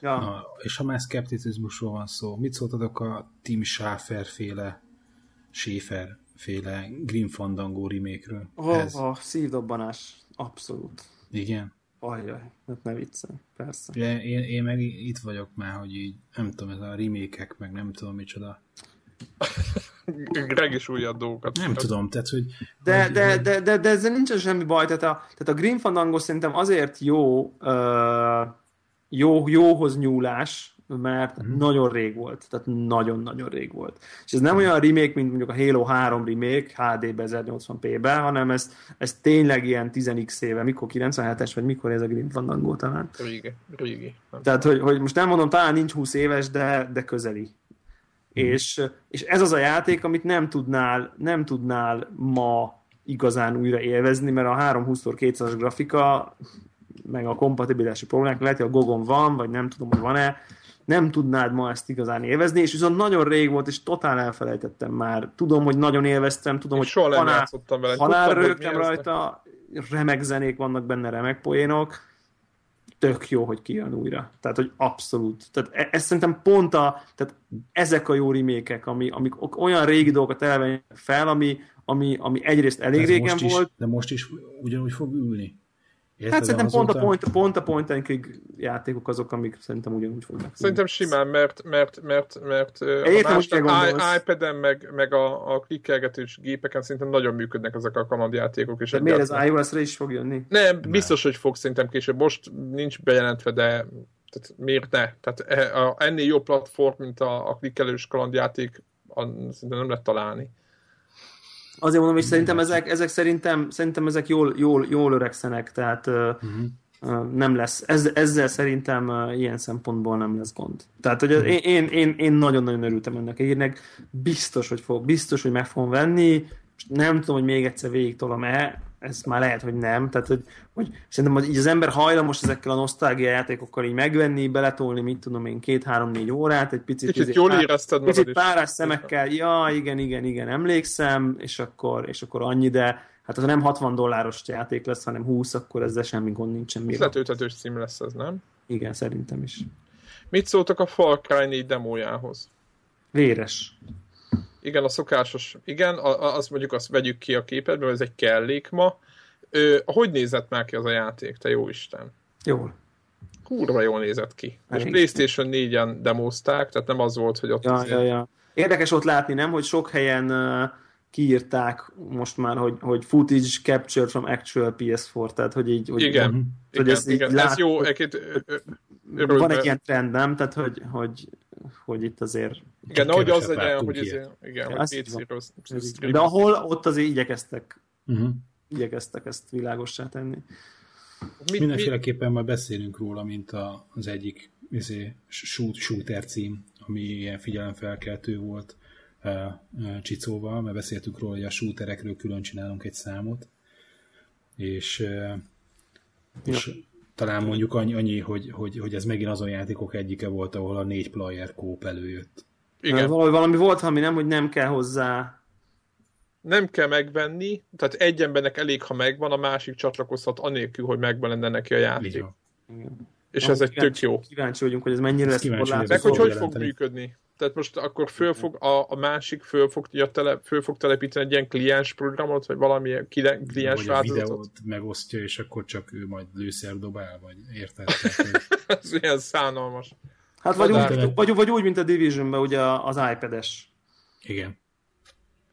Ja. Na, és ha már szkepticizmusról van szó, mit szóltatok a Tim Schafer féle, Schafer féle Grim Fandango remake-ről? Oh, Ez... oh, szívdobbanás, abszolút. Igen. Ajjaj, hát ne viccel, persze. Én, én meg itt vagyok már, hogy így, nem tudom, ez a remake meg nem tudom micsoda. Greg is újabb dolgokat. Nem tudom, tehát, hogy... De, hogy, de, de, de, de ezzel nincsen semmi baj, tehát a, tehát a Grim Fandango szerintem azért jó, uh, jó, jóhoz nyúlás, mert uh-huh. nagyon rég volt, tehát nagyon-nagyon rég volt. És ez nem olyan remake, mint mondjuk a Halo 3 remake HD-be 1080p-be, hanem ez, ez tényleg ilyen 10x éve, mikor 97-es, vagy mikor ez a Grim Fandango talán. Régi, régi. Tehát, hogy, hogy most nem mondom, talán nincs 20 éves, de, de közeli. Uh-huh. És, és ez az a játék, amit nem tudnál, nem tudnál ma igazán újra élvezni, mert a 320x200-as grafika meg a kompatibilitási problémák, lehet, hogy a Gogon van, vagy nem tudom, hogy van-e, nem tudnád ma ezt igazán élvezni, és viszont nagyon rég volt, és totál elfelejtettem már. Tudom, hogy nagyon élveztem, tudom, hogy soha halál, vele. halál rögtem rajta, remek zenék vannak benne, remek poénok, tök jó, hogy kijön újra. Tehát, hogy abszolút. Tehát e- ez szerintem pont a, tehát ezek a jó remékek, ami, amik olyan régi dolgokat elvennek fel, ami, ami, ami egyrészt elég régen most volt. Is, de most is ugyanúgy fog ülni. Érted, hát szerintem pont a, point, pont a point and click játékok azok, amik szerintem ugyanúgy fognak. Szerintem simán, mert, mert, mert, mert Értem, a iPad-en meg, meg a, a klikkelgetős gépeken szerintem nagyon működnek ezek a kalandjátékok. És de miért ez iOS-re is fog jönni? Nem, biztos, hogy fog szerintem később. Most nincs bejelentve, de tehát miért ne? Tehát e, a, ennél jobb platform, mint a, a klikkelős kalandjáték, a, szerintem nem lehet találni. Azért mondom, hogy szerintem ezek, ezek szerintem, szerintem ezek jól, jól, jól öregszenek, tehát uh-huh. nem lesz, ez, ezzel szerintem ilyen szempontból nem lesz gond. Tehát, hogy uh-huh. én, én, én nagyon-nagyon örültem ennek írnek, biztos, hogy fog, biztos, hogy meg fogom venni, nem tudom, hogy még egyszer végig tolom-e, ez már lehet, hogy nem. Tehát, hogy, hogy szerintem hogy így az ember hajlamos ezekkel a nosztalgia játékokkal így megvenni, beletolni, mit tudom én, két-három-négy órát, egy picit, Kicsit izé jól pár, érezted Picit párás szemekkel, ja, igen, igen, igen, emlékszem, és akkor, és akkor annyi, de hát az nem 60 dolláros játék lesz, hanem 20, akkor ezzel semmi gond nincsen. Ez letölthetős cím lesz ez, nem? Igen, szerintem is. Mit szóltak a Far Cry 4 demójához? Véres. Igen, a szokásos. Igen, azt mondjuk azt vegyük ki a képedből, ez egy kellék ma. Ö, hogy nézett már ki az a játék, te jó Isten? Jól. Kurva jól nézett ki. És PlayStation 4-en demozták, tehát nem az volt, hogy ott... Ja, ja, ja. Érdekes ott látni, nem, hogy sok helyen uh, kiírták most már, hogy, hogy footage captured from actual PS4, tehát hogy így... Hogy, igen, hogy igen, ez, igen. Lát, ez jó. Egy, van egy ilyen trend, nem? Tehát, hogy, hogy hogy itt azért... Igen, ahogy az legyen, hogy, ez, igen, ja, hogy pc De ahol ott azért igyekeztek, uh-huh. igyekeztek ezt világossá tenni. Mit, Mindenféleképpen majd beszélünk róla, mint a, az egyik izé, shoot, shooter cím, ami ilyen figyelemfelkeltő volt Csicóval, mert beszéltük róla, hogy a shooterekről külön csinálunk egy számot, és, és ja talán mondjuk annyi, annyi hogy, hogy, hogy ez megint azon játékok egyike volt, ahol a négy player kóp előjött. Igen. Valami, valami volt, ami nem, hogy nem kell hozzá nem kell megvenni, tehát egy embernek elég, ha megvan, a másik csatlakozhat anélkül, hogy megvan lenne neki a játék. Igen. És ez egy tök jó. Kíváncsi vagyunk, hogy ez mennyire lesz korlátozó. Meg hogy hogy fog működni. Tehát most akkor föl fog, a, a másik föl fog, ja, tele, föl fog telepíteni egy ilyen kliens programot, vagy valami kliens vagy változatot. videót megosztja, és akkor csak ő majd lőszer dobál, vagy érted? Ez ilyen szánalmas. Hát vagy úgy, vagy, vagy úgy, mint a Division-ben, ugye az iPad-es. Igen.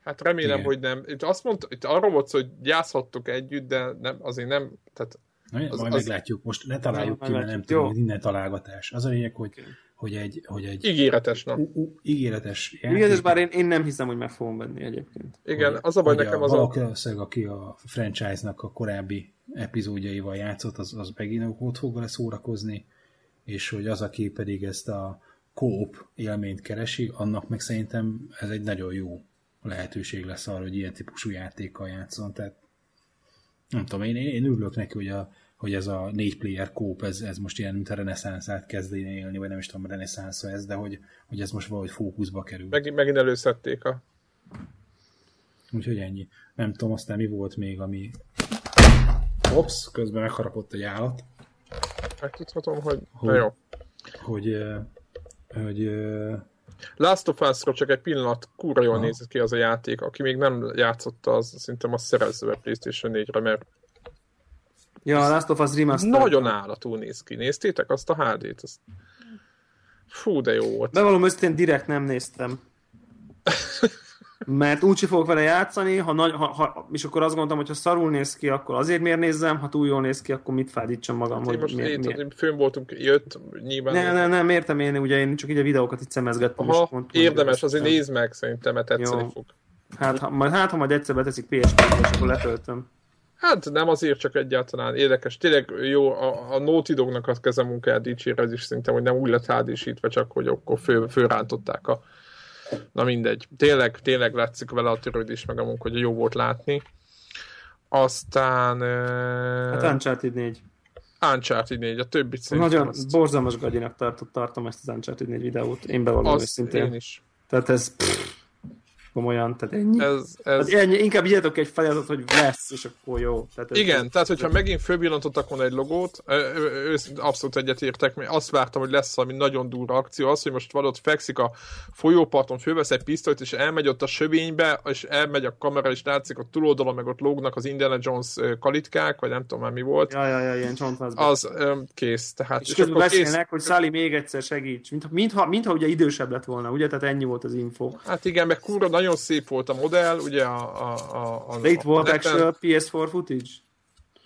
Hát remélem, Igen. hogy nem. Itt azt mondta, itt arról volt hogy játszhattok együtt, de nem, azért nem, tehát Na, az, majd az... meglátjuk, most ne találjuk ki, mert nem tudom, hogy minden találgatás. Az a lényeg, hogy, okay. hogy egy, hogy egy ígéretes, nem? ígéretes játék. Ígéretes, bár én, én nem hiszem, hogy meg fogom venni egyébként. Igen, az a baj nekem az a... Valaki, aki a franchise-nak a korábbi epizódjaival játszott, az, az megint ott fog vele szórakozni, és hogy az, aki pedig ezt a kóp élményt keresi, annak meg szerintem ez egy nagyon jó lehetőség lesz arra, hogy ilyen típusú játékkal játszon. Tehát nem tudom, én, én örülök neki, hogy, a, hogy ez a négy player kóp, ez, ez most ilyen, mint a reneszánszát kezd élni, vagy nem is tudom, reneszánszó ez, de hogy, hogy ez most valahogy fókuszba kerül. Meg, megint előszedték a... Úgyhogy ennyi. Nem tudom, aztán mi volt még, ami... Ops, közben megharapott egy állat. Megtudhatom, hogy... hogy, jó. Hogy, hogy, hogy Last of us csak egy pillanat, kurva jól nézett ki az a játék. Aki még nem játszotta, az szerintem azt szerezze be PlayStation 4-re, mert Ja, a Last of Us Remastered. Nagyon állatul néz ki. Néztétek azt a HD-t? Azt... Fú, de jó volt. Bevallom őszintén direkt nem néztem. mert úgyse fogok vele játszani, ha nagy, ha, ha, és akkor azt gondoltam, hogy ha szarul néz ki, akkor azért miért nézzem, ha túl jól néz ki, akkor mit fádítsam magam. Hát hogy most miért, miért? én, fönn voltunk, jött, nyilván... Ne, ne, nem, értem én, ugye én csak így a videókat itt szemezgettem. Aha, mondtam, érdemes, azért nézd meg, szerintem, mert tetszeni fog. Hát ha, majd, hát, ha majd egyszer beteszik ps és akkor letöltöm. Hát nem azért, csak egyáltalán érdekes. Tényleg jó, a, a Naughty Dognak a kezemunkáját dicsér, ez is szerintem, hogy nem úgy lett hádisítve, csak hogy akkor fő, főrántották a... Na mindegy. Tényleg, tényleg látszik vele a törődés, meg a munka, hogy jó volt látni. Aztán... Hát Uncharted 4. Uncharted 4, a többit szerintem Nagyon azt... borzalmas gagyinak tartott, tartom ezt az Uncharted 4 videót. Én bevallom őszintén. Én is. Tehát ez... Pff, komolyan, tehát ennyi. Ez, ez... Hát ennyi inkább írjatok egy feliratot, hogy lesz, és akkor jó. Tehát Igen, ez, tehát hogyha ez... megint fölvillantottak volna egy logót, abszolút egyetértek, mert azt vártam, hogy lesz valami nagyon durva akció, az, hogy most valott fekszik a folyóparton, fölvesz egy pisztolyt, és elmegy ott a sövénybe, és elmegy a kamera, és látszik a túloldalon, meg ott lógnak az Indiana Jones kalitkák, vagy nem tudom már mi volt. Ja, ja, ja, ilyen Az öm, kész. Tehát, és, és közben beszélnek, kész... hogy Száli még egyszer segíts, mintha, mintha, mintha ugye idősebb lett volna, ugye? Tehát ennyi volt az info. Hát igen, meg kurva nagyon szép volt a modell, ugye a... a, a, a De itt volt a actual PS4 footage?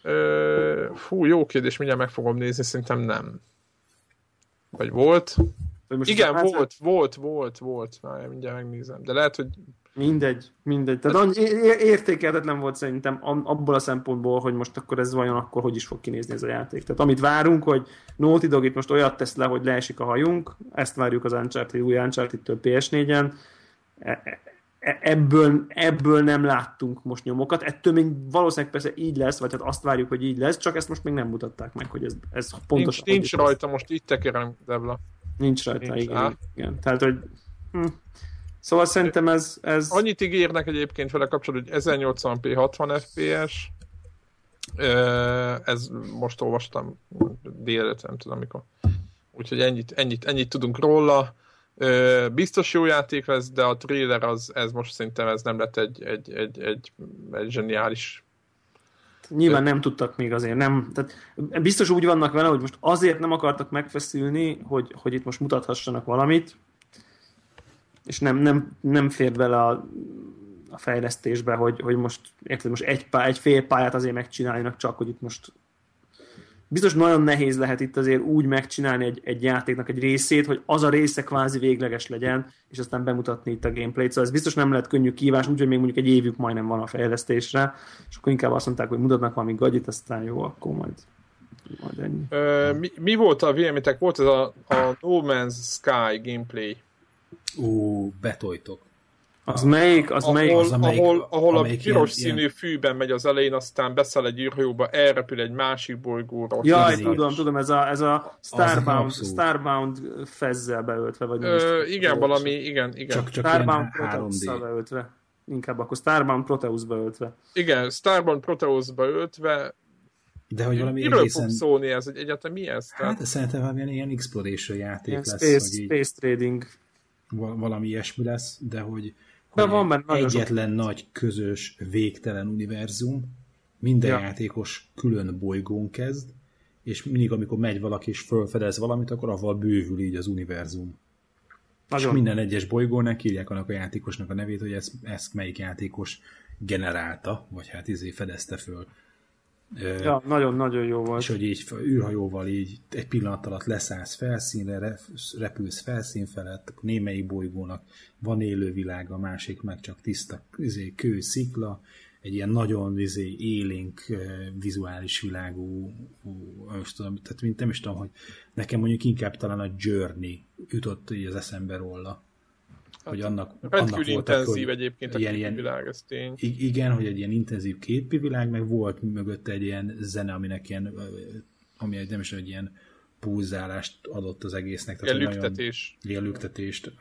Ö, fú, jó kérdés, mindjárt meg fogom nézni, szerintem nem. Vagy volt? Most Igen, volt, volt, volt, volt, volt, már mindjárt megnézem. De lehet, hogy Mindegy, mindegy. Tehát annyi, értékelhetetlen volt szerintem abból a szempontból, hogy most akkor ez vajon akkor hogy is fog kinézni ez a játék. Tehát amit várunk, hogy Naughty Dog itt most olyat tesz le, hogy leesik a hajunk, ezt várjuk az Uncharted, új Uncharted-től PS4-en. E, ebből, ebből nem láttunk most nyomokat, ettől még valószínűleg persze így lesz, vagy hát azt várjuk, hogy így lesz, csak ezt most még nem mutatták meg, hogy ez, ez pontosan... Nincs, nincs rajta, most itt tekerem, Debla. Nincs rajta, nincs, igen, á. igen. Tehát, hogy... Hm. Szóval szerintem ez, ez... Annyit ígérnek egyébként vele kapcsolatban, hogy 1080p 60 fps, ez most olvastam délelőtt, nem tudom mikor. Úgyhogy ennyit, ennyit, ennyit tudunk róla biztos jó játék lesz, de a trailer az, ez most szerintem ez nem lett egy, egy, egy, egy, egy zseniális. Nyilván nem tudtak még azért, nem, tehát biztos úgy vannak vele, hogy most azért nem akartak megfeszülni, hogy, hogy itt most mutathassanak valamit, és nem, nem, nem fér bele a, a fejlesztésbe, hogy, hogy most, érted, most egy, pá, egy fél pályát azért megcsináljanak csak, hogy itt most biztos nagyon nehéz lehet itt azért úgy megcsinálni egy, egy játéknak egy részét, hogy az a része kvázi végleges legyen, és aztán bemutatni itt a gameplayt. Szóval ez biztos nem lehet könnyű kívás, úgyhogy még mondjuk egy évük majdnem van a fejlesztésre, és akkor inkább azt mondták, hogy mutatnak valami gagyit, aztán jó, akkor majd majd ennyi. Ö, mi, mi volt a véleményetek? Volt ez a, a No Man's Sky gameplay? Ó, betoltok. Az melyik? Az ahol, melyik? Az amelyik, ahol, ahol amelyik a piros ilyen, színű ilyen... fűben megy az elején, aztán beszáll egy űrhajóba, elrepül egy másik bolygóra. Jaj, tudom, tudom, ez a, ez a Starbound, Starbound fezzel beöltve, vagy Ö, is, igen, valami, igen, igen. Csak, csak Starbound proteus beöltve. Inkább akkor Starbound Proteus beöltve. Igen, Starbound Proteus beöltve, de hogy valami Miről egészen... fog szólni ez, hogy egyáltalán mi ez? Hát Tehát... szerintem valamilyen ilyen exploration játék ilyen lesz. Space, hogy így... space trading valami ilyesmi lesz, de hogy, hogy van benne egyetlen sok... nagy, közös, végtelen univerzum, minden ja. játékos külön bolygón kezd, és mindig, amikor megy valaki és felfedez valamit, akkor avval bővül így az univerzum. Nagyon. És minden egyes bolygónak írják annak a játékosnak a nevét, hogy ezt, ezt melyik játékos generálta, vagy hát izé fedezte föl. Ja, nagyon-nagyon jó volt. És hogy így űrhajóval így egy pillanat alatt leszállsz felszínre, repülsz felszín felett, némelyik bolygónak van élő világ, a másik meg csak tiszta izé, kő, szikla, egy ilyen nagyon izé, élénk vizuális világú, most tudom, tehát mint nem is tudom, hogy nekem mondjuk inkább talán a Journey jutott így az eszembe róla hogy annak, annak intenzív hogy egyébként a ilyen, ilyen, világ, ez tény. Igen, hogy egy ilyen intenzív képi világ, meg volt mögötte egy ilyen zene, aminek ilyen, ami egy, nem is egy ilyen pulzálást adott az egésznek. Tehát ilyen lüktetés. Ilyen lüktetést.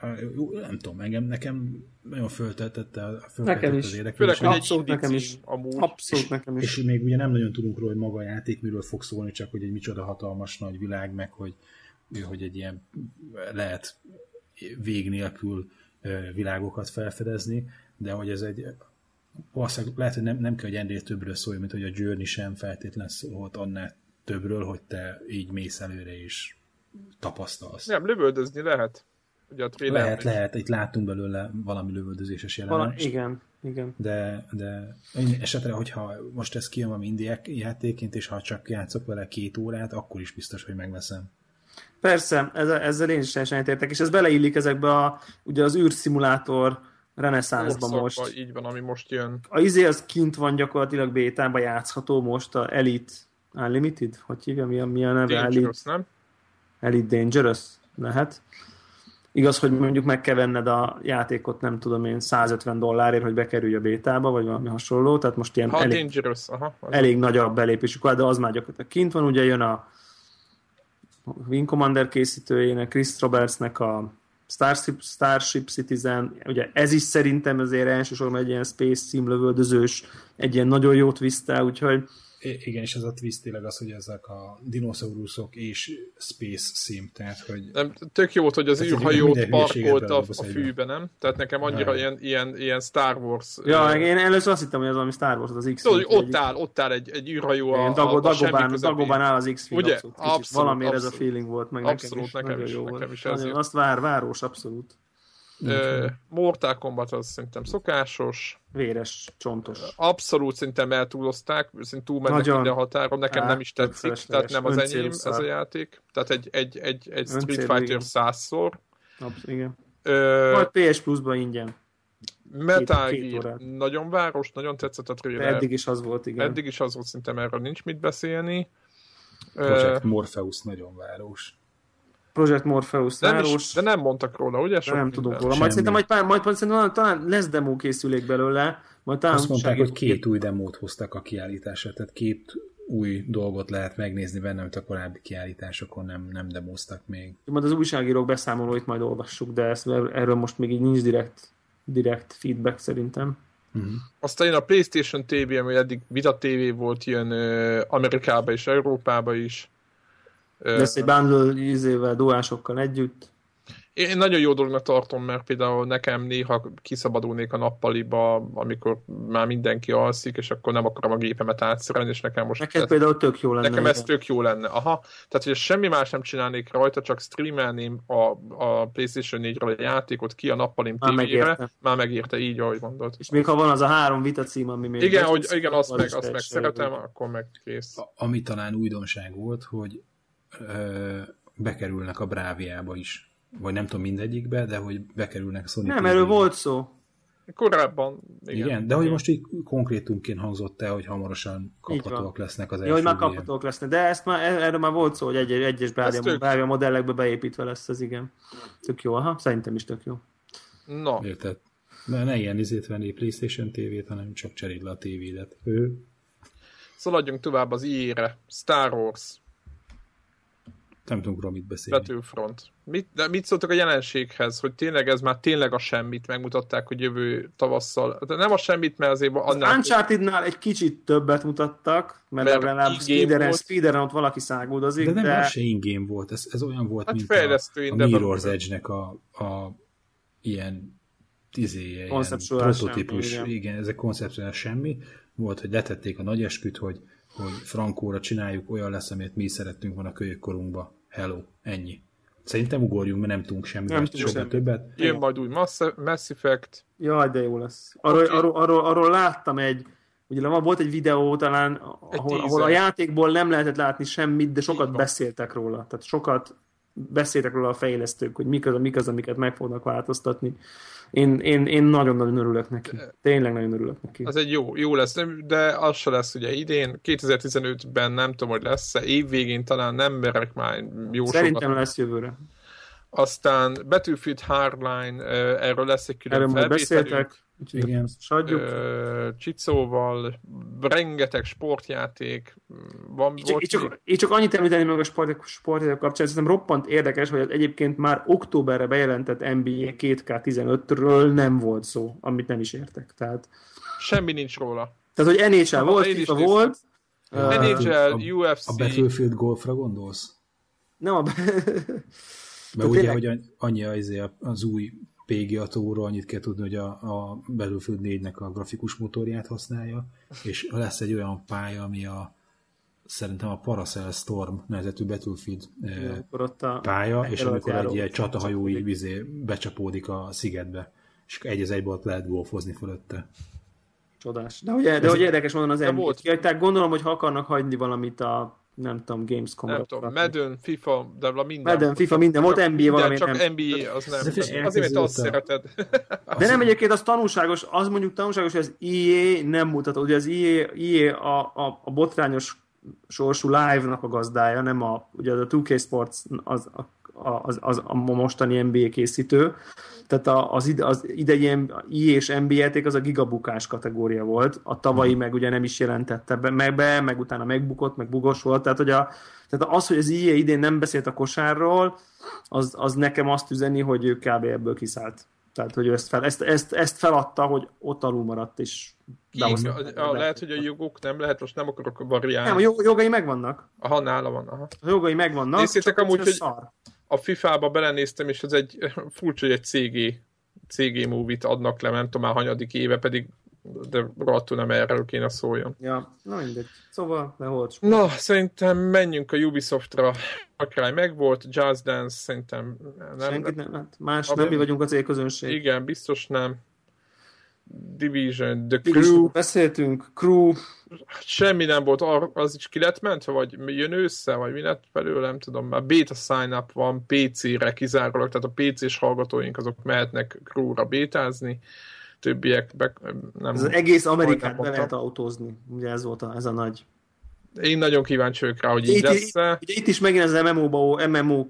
Nem tudom, engem, nekem nagyon föltetette, nekem is. az érdeklődést. Főleg, hogy Abszolút nekem is. Amúgy. Abszolút nekem is. És még ugye nem nagyon tudunk róla, hogy maga a játék miről fog szólni, csak hogy egy micsoda hatalmas nagy világ, meg hogy, hogy egy ilyen lehet vég nélkül világokat felfedezni, de hogy ez egy valószínűleg lehet, hogy nem, nem kell, hogy ennél többről szóljon, mint hogy a Journey sem feltétlen szólt annál többről, hogy te így mész előre és tapasztalsz. Nem, lövöldözni lehet. Ugye a lehet, lehet, itt láttunk belőle valami lövöldözéses jelenet. igen, igen. De, de esetre, hogyha most ez kijön valami indie játéként, és ha csak játszok vele két órát, akkor is biztos, hogy megveszem. Persze, ezzel, ezzel én is teljesen értek, és ez beleillik ezekbe a, ugye az űrszimulátor reneszánszba most. Így van, ami most jön. A izé az kint van gyakorlatilag bétában játszható most, a Elite Unlimited, hogy hívja, mi a, mi a neve? Dangerous, Elite, nem? Elite Dangerous, lehet. Igaz, hogy mondjuk meg kell venned a játékot, nem tudom én, 150 dollárért, hogy bekerülj a bétába, vagy valami hasonló, tehát most ilyen ha, elég, dangerous. Aha, elég nagy a belépésük, de az már gyakorlatilag kint van, ugye jön a Wing Commander készítőjének, Chris Robertsnek a Starship, Starship Citizen, ugye ez is szerintem azért elsősorban egy ilyen space sim lövöldözős, egy ilyen nagyon jó twist úgyhogy igen, és ez a twist tényleg az, hogy ezek a dinoszauruszok és space sim, tehát hogy... Nem, tök jó volt, hogy az űrhajót parkolt a, a fűbe, nem? Tehát nekem annyira ilyen, ilyen, ilyen Star Wars... Ja, uh, én először azt hittem, hogy az valami Star Wars, az x Tudod, hogy ott áll, ott áll egy, egy űrhajó a, Dago, a, Dagobán, Dagobán áll az x Ugye? Abszolút, abszolút Valamiért abszolút, ez a feeling volt, meg abszolút, nekem is, nekem is, jó nekem is ez Azt vár, város, abszolút. Uh, Mortal Kombat az szerintem szokásos. Véres, csontos. Abszolút szerintem eltúlozták, szerintem túlmennek Nagyon. minden határon, nekem Á, nem is tetszik, tehát nem az enyém ez a játék. Tehát egy, egy, egy, egy Street Fighter százszor. Igen. Uh, Majd PS Plus-ba ingyen. Metal Gear, nagyon város, nagyon tetszett a trailer. Eddig is az volt, igen. Eddig is az volt, szerintem erről nincs mit beszélni. Project uh, Morpheus nagyon város. Project Morpheus nem is, De nem mondtak róla, ugye? Sok nem tudunk róla. Majd szerintem majd, majd, majd szerintem talán lesz demo készülék belőle. Majd talán Azt mondták, hogy két új demót hoztak a kiállításra, tehát két új dolgot lehet megnézni benne, amit a korábbi kiállításokon nem, nem demoztak még. Majd az újságírók beszámolóit majd olvassuk, de ezt, erről most még így nincs direkt, direkt feedback szerintem. Uh-huh. Aztán jön a PlayStation TV, ami eddig Vita TV volt, jön Amerikába és Európába is. Lesz egy bundle ízével, duásokkal együtt. Én nagyon jó dolognak tartom, mert például nekem néha kiszabadulnék a nappaliba, amikor már mindenki alszik, és akkor nem akarom a gépemet átszerelni, és nekem most... Neked ez, például tök jó lenne. Nekem ez tök jó lenne. Aha. Tehát, hogy semmi más nem csinálnék rajta, csak streamelném a, a PlayStation 4-ről a játékot ki a nappalim már megérte. Már megérte, így, ahogy mondod. És még ha van az a három vita cím, ami még... Igen, hogy, igen azt meg, azt meg szeretem, akkor meg kész. A, ami talán újdonság volt, hogy bekerülnek a Bráviába is. Vagy nem tudom mindegyikbe, de hogy bekerülnek a Sony Nem, erről volt szó. Korábban, igen. igen. de hogy most így konkrétumként hangzott el, hogy hamarosan kaphatóak lesznek az első ja, hogy már kaphatóak lesznek, de ezt már, erről már volt szó, hogy egy, egyes Bravia, Bravia modellekbe beépítve lesz ez, igen. Tök jó, aha, szerintem is tök jó. Na. Érted? De ne ilyen izét venni PlayStation TV-t, hanem csak cseréld le a tévédet. Ő. Szaladjunk tovább az IE-re. Star Wars. Nem tudunk róla mit beszélni. Battlefront. Mit, de mit szóltak a jelenséghez, hogy tényleg ez már tényleg a semmit megmutatták, hogy jövő tavasszal. De nem a semmit, mert azért annál... Az Uncharted-nál egy kicsit többet mutattak, mert, mert legalább speederen, speederen ott valaki száguldozik. De nem, de... se ingame volt, ez, ez olyan volt, hát mint a, a Mirror's Edge-nek a, a ilyen izéje, ilyen prototípus, igen. igen, ezek konceptuális semmi. Volt, hogy letették a nagy esküt, hogy hogy frankóra csináljuk, olyan lesz, amit mi szerettünk van a kölyökkorunkba. Hello, ennyi. Szerintem ugorjunk, mert nem tudunk semmi, nem tudunk semmi. többet. Jön majd új Mass, Mass Effect. Jaj, de jó lesz. Arról, okay. arról, arról, arról láttam egy, ugye volt egy videó talán, ahol, ahol a játékból nem lehetett látni semmit, de sokat beszéltek róla. Tehát sokat beszéltek róla a fejlesztők, hogy mik az, mik az, amiket meg fognak változtatni. Én, én, én nagyon-nagyon örülök neki. Tényleg nagyon örülök neki. Az egy jó, jó lesz, de az se lesz ugye idén. 2015-ben nem tudom, hogy lesz-e. Évvégén talán nem merek már jó Szerintem sokat. lesz jövőre. Aztán Battlefield Hardline, erről lesz egy külön Erről beszéltek. Igen. Csicóval, rengeteg sportjáték. Van, én, csak, én, csak, én csak annyit említeni meg a sport, sportjáték kapcsán, szerintem roppant érdekes, hogy egyébként már októberre bejelentett NBA 2K15-ről nem volt szó, amit nem is értek. Tehát... Semmi nincs róla. Tehát, hogy NHL volt, FIFA volt. NHL, a, UFC. A Battlefield Golfra gondolsz? Nem a... Mert ugye, hogy annyi az, az új PGA Tourról annyit kell tudni, hogy a, a Battlefield 4-nek a grafikus motorját használja, és lesz egy olyan pálya, ami a szerintem a Paracel Storm nevezetű Battlefield ja, a pálya, és amikor egy ilyen csatahajói vizé becsapódik a szigetbe, és egy az egybe ott lehet golfozni fölötte. Csodás. De hogy, de hogy érdekes mondani az NBA-t. Kihagyták, gondolom, hogy ha akarnak hagyni valamit a nem tudom, Gamescom. Nem tudom, Madden, FIFA, de minden. Madden, FIFA, minden, volt NBA valami. Csak nem. NBA, az nem. Azért, mert azt szereted. De nem egyébként az tanulságos, az mondjuk tanulságos, hogy az EA nem mutat, ugye az EA, EA a, a, a botrányos sorsú live-nak a gazdája, nem a, ugye a 2K Sports az, a, az, az a mostani NBA készítő, tehát az, ide, az idei I és NBA játék az a gigabukás kategória volt, a tavalyi hmm. meg ugye nem is jelentette be, meg, be, meg utána megbukott, meg bugos volt, tehát, hogy a, tehát az, hogy az IA idén nem beszélt a kosárról, az, az nekem azt üzeni, hogy ő kb. ebből kiszállt. Tehát, hogy ezt, fel, ezt, ezt, ezt feladta, hogy ott alul maradt, és Kik? A, a, lehet, hogy a jogok nem lehet, most nem akarok variálni. Nem, a jogai megvannak. Aha, nála van. Aha. A jogai megvannak. Nézzétek amúgy, hogy szar a FIFA-ba belenéztem, és ez egy furcsa, hogy egy CG, CG movie-t adnak le, nem tudom már hanyadik éve, pedig de rohadtul nem erről kéne szóljon. Ja, na mindegy. Szóval, ne volt. Na, szerintem menjünk a Ubisoftra. A Cry megvolt, Jazz Dance szerintem nem. Senkit nem, hát más, nem mi vagyunk az célközönség. Igen, biztos nem. Division, The Crew. Division, beszéltünk, Crew. Semmi nem volt, az is ki lett mentve, vagy jön össze, vagy mi lett belőle, nem tudom, már beta sign-up van PC-re kizárólag, tehát a PC-s hallgatóink azok mehetnek Crew-ra bétázni, többiek be, nem... Ez az egész Amerikát be lehet autózni, ugye ez volt a, ez a nagy... Én nagyon kíváncsi vagyok rá, hogy így itt, lesz itt, itt is megint az MMO-ba, MMO